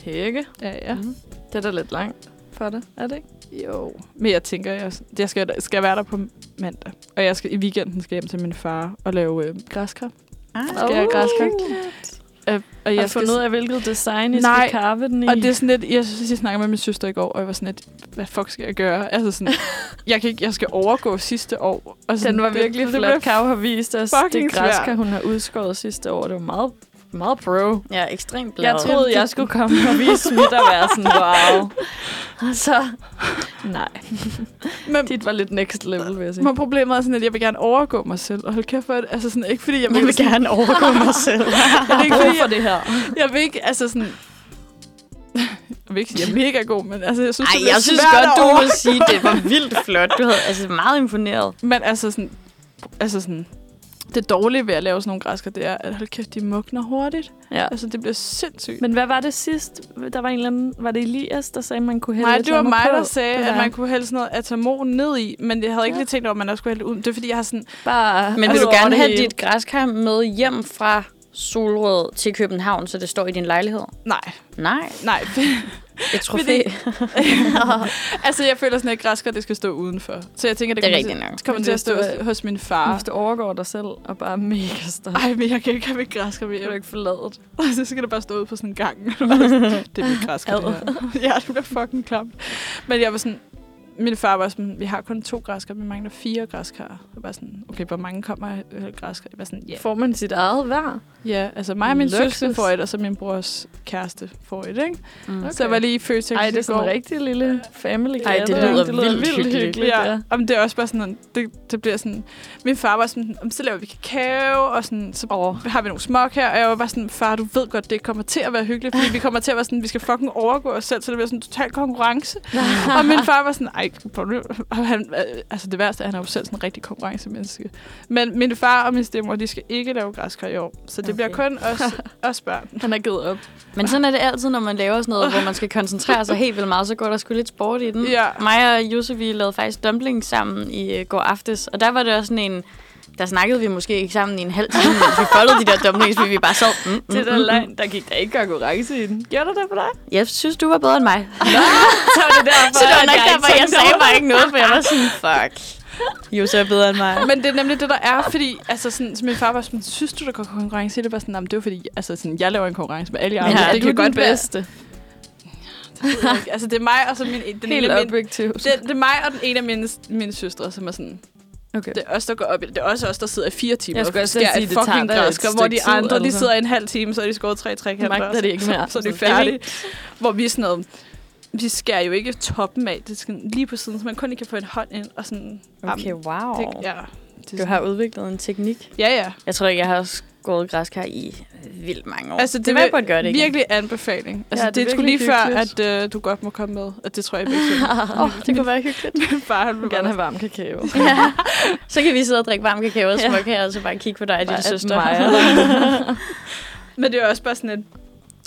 Hække. Ja, ja. Mm. Det er da lidt langt for det, er det ikke? Jo, men jeg tænker, jeg, jeg skal, skal være der på mandag. Og jeg skal i weekenden skal hjem til min far og lave øh, græskar. Ah. Skal jeg græskar? Og Jeg jeg har skal, fundet ud af, hvilket design I Nej, skal karve den i. og det er sådan lidt, jeg jeg snakkede med min søster i går, og jeg var sådan lidt, hvad fuck skal jeg gøre? Altså sådan, jeg, kan ikke, jeg skal overgå sidste år. Og sådan, Den var det- virkelig det flot. blev Kav har vist os det græskar, svært. hun har udskåret sidste år. Det var meget, meget pro. Ja, ekstremt glad. Jeg troede, jeg skulle komme og vise mit og være sådan, wow. Og så, nej. Men, Dit var lidt next level, vil jeg sige. men problemet er sådan, at jeg vil gerne overgå mig selv. Og hold kæft for det. Altså sådan, ikke fordi jeg, Jeg vil sådan, gerne overgå mig selv. Jeg vil ikke, fordi for det her. jeg vil ikke, altså sådan... Jeg vil ikke sige, at jeg er mega god, men altså, jeg synes, Ej, det jeg synes godt, du må sige, det var vildt flot. Du havde altså meget imponeret. Men altså sådan, altså sådan, det dårlige ved at lave sådan nogle græsker, det er, at hold kæft, de mugner hurtigt. Ja. Altså, det bliver sindssygt. Men hvad var det sidst? Der var en eller anden, var det Elias, der sagde, at man kunne hælde Nej, et det var mig, andet der på? sagde, Det at man kunne hælde sådan noget atamon ned i, men jeg havde ikke Ja. lige tænkt over, at man også skulle hælde ud. Det er fordi, jeg har sådan... Bare Men vil altså du over gerne have dit græskar med hjem fra Solrød til København, så det står i din lejlighed? Nej, Nej, nej. Et trofæ. Fordi- altså, jeg føler sådan, at græsker, det skal stå udenfor. Så jeg tænker, det, Det er kommer, til, nok. kommer til at hvis stå du er- hos min Hvis far. du overgår dig selv og bare er mega stolt, Ej, men jeg kan ikke have mit græsker kan du hjem. ikke forlade det. Så skal det bare stå ude på sådan en gang. det er mit græsker, det her. Ja, det bliver fucking klamt. Men jeg var sådan... Min far var sådan, vi har kun to græskar, vi mangler fire græskar. Jeg var sådan, okay, hvor mange kommer øh, græskar? Jeg var sådan, ja. Får man sit eget hver? Ja, altså mig og min søster får et, og så min brors kæreste får et, ikke? Mm. Okay. Så jeg var lige i Føtex Ej, det er sådan en rigtig lille family Ej, det gathering. lyder vildt hyggeligt. Ja, Jamen, det er også bare sådan, det, det bliver sådan... Min far var sådan, "Om, så laver vi kakao, og sådan, så Åh. har vi nogle smok her, og jeg var bare sådan, far, du ved godt, det kommer til at være hyggeligt, fordi vi kommer til at være sådan, vi skal fucking overgå os selv, så det bliver sådan en total konkurrence. og min far var sådan, ej, prøv nu." og han, øh, altså det værste er, at han er jo selv sådan en rigtig konkurrencemenneske. Men min far og min stemmor, de skal ikke lave græskar i år, så det okay. bliver kun os, os børn. Han er givet op. Men sådan er det altid, når man laver sådan noget, hvor man skal koncentrere sig helt vildt meget, så går der sgu lidt sport i den. Ja. Mig og Josef, vi lavede faktisk dumplings sammen i øh, går aftes, og der var det også sådan en... Der snakkede vi måske ikke sammen i en halv time, mens vi foldede de der dumplings, fordi vi bare sad... Mm, mm, Det der mm, mm. løgn, der gik der ikke konkurrence i den. Gjorde der det for dig? Jeg synes, du var bedre end mig. Så var det derfor, Så det var nok jeg ikke derfor, jeg sagde bare ikke noget, for jeg var sådan, fuck. Josef er bedre end mig. Men det er nemlig det, der er, fordi altså, sådan, så min far var sådan, synes du, der går konkurrence i det? Var sådan, "Jamen, det er jo fordi, altså, sådan, jeg laver en konkurrence med alle jer andre. Ja, det du er godt bedste. altså, det er mig og så min, den Helt ene min, det, det, er mig og den ene af mine, mine søstre, som er sådan, Okay. det er os, der går op i det. Det er også os, der sidder i fire timer Jeg og skulle også sige, et det tager fucking et græsker, hvor de tid, andre, de altså. sidder i en halv time, så er de skåret tre trekanter. Magter det ikke mere. Så, så er de færdige. Hvor vi er sådan noget, vi skærer jo ikke toppen af, det skal lige på siden, så man kun lige kan få en hånd ind, og sådan, Okay, wow. det, ja. Det Du har udviklet en teknik. Ja, ja. Jeg tror ikke, jeg har skåret græskar i vildt mange år. Altså, det, det jeg godt gøre det igen. Virkelig anbefaling. Altså, Ja, ja, det er det, skulle lige virkelig før, hyggeligt. at øh, du godt må komme med. At det tror jeg Åh, oh, det kunne være hyggeligt. Min far, han vil gerne have varm kakao. ja. Så kan vi sidde og drikke varm kakao og Ja. smukke her, og så bare kigge på dig og din søster. Men det er også bare sådan et...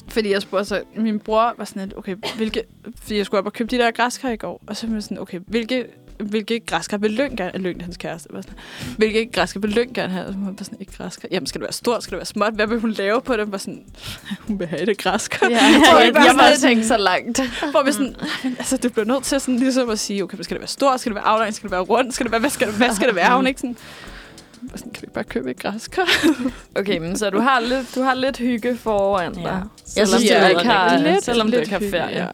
Fordi jeg spurgte så, min bror var sådan et, okay, hvilke... Fordi jeg skulle op og købe de der græskar i går. Og så var jeg sådan, okay, hvilke, hvilke græskar vil Lyng gerne... Lyng, hans kæreste, var sådan, hvilke græskar vil Lyng gerne have? Så var jeg sådan, ikke græskar. Jamen, skal det være stort? Skal det være småt? Hvad vil hun lave på det? Var sådan, hun vil have det græskar. Ja, jeg, vi bare jeg lidt- tænkt så langt. Hvor vi sådan, altså, det bliver nødt til sådan, ligesom at sige, okay, skal det være stort? Skal det være aflang? Skal det være rundt? Skal det være, hvad skal det, hvad skal det være? Hun ikke sådan, sådan, kan vi bare købe et græskar? Okay, men så du har lidt, du har lidt hygge foran dig. Ja. Selvom synes, du ikke har, rigtig selvom du lidt ikke har ferie. ja.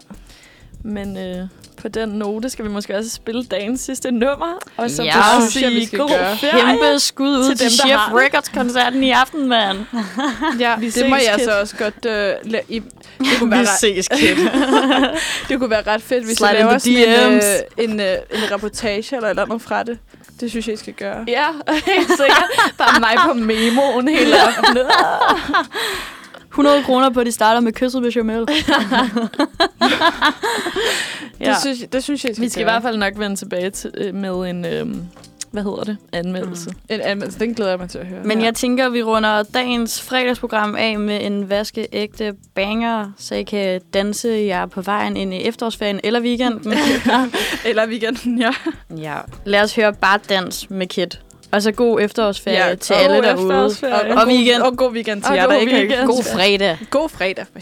Men øh, på den note skal vi måske også spille dagens sidste nummer. Og så Ja, synes jeg, vi skal god gøre. Kæmpe skud ud Til til, dem, Chef har. Records-koncerten i aften, mand. Ja, Vi det må jeg kid. så også godt... Øh, la- i, det, kunne være ret, ses, kid. det kunne være ret fedt, hvis Slide vi laver sådan en, DM's. øh, en, øh, en reportage eller et eller andet fra det. Det synes jeg, I skal gøre. Ja, helt sikkert. Bare mig på memoen hele aftenen. 100 kroner på, at de starter med kysset med Jamel. Ja. Det, synes, det synes jeg, Vi skal i hvert fald nok vende tilbage til, øh, med en, øhm, hvad hedder det, anmeldelse. En anmeldelse, den glæder jeg mig til at høre. Men ja. jeg tænker, vi runder dagens fredagsprogram af med en vaskeægte banger, så I kan danse jer på vejen ind i efterårsferien eller weekenden. Eller weekenden, ja. ja. Lad os høre bare dans med Kit. Og så god efterårsferie Ja, til alle derude. efterårsferie. Og, og weekend. Og god weekend til Og jer, der god ikke weekend. God fredag. God fredag for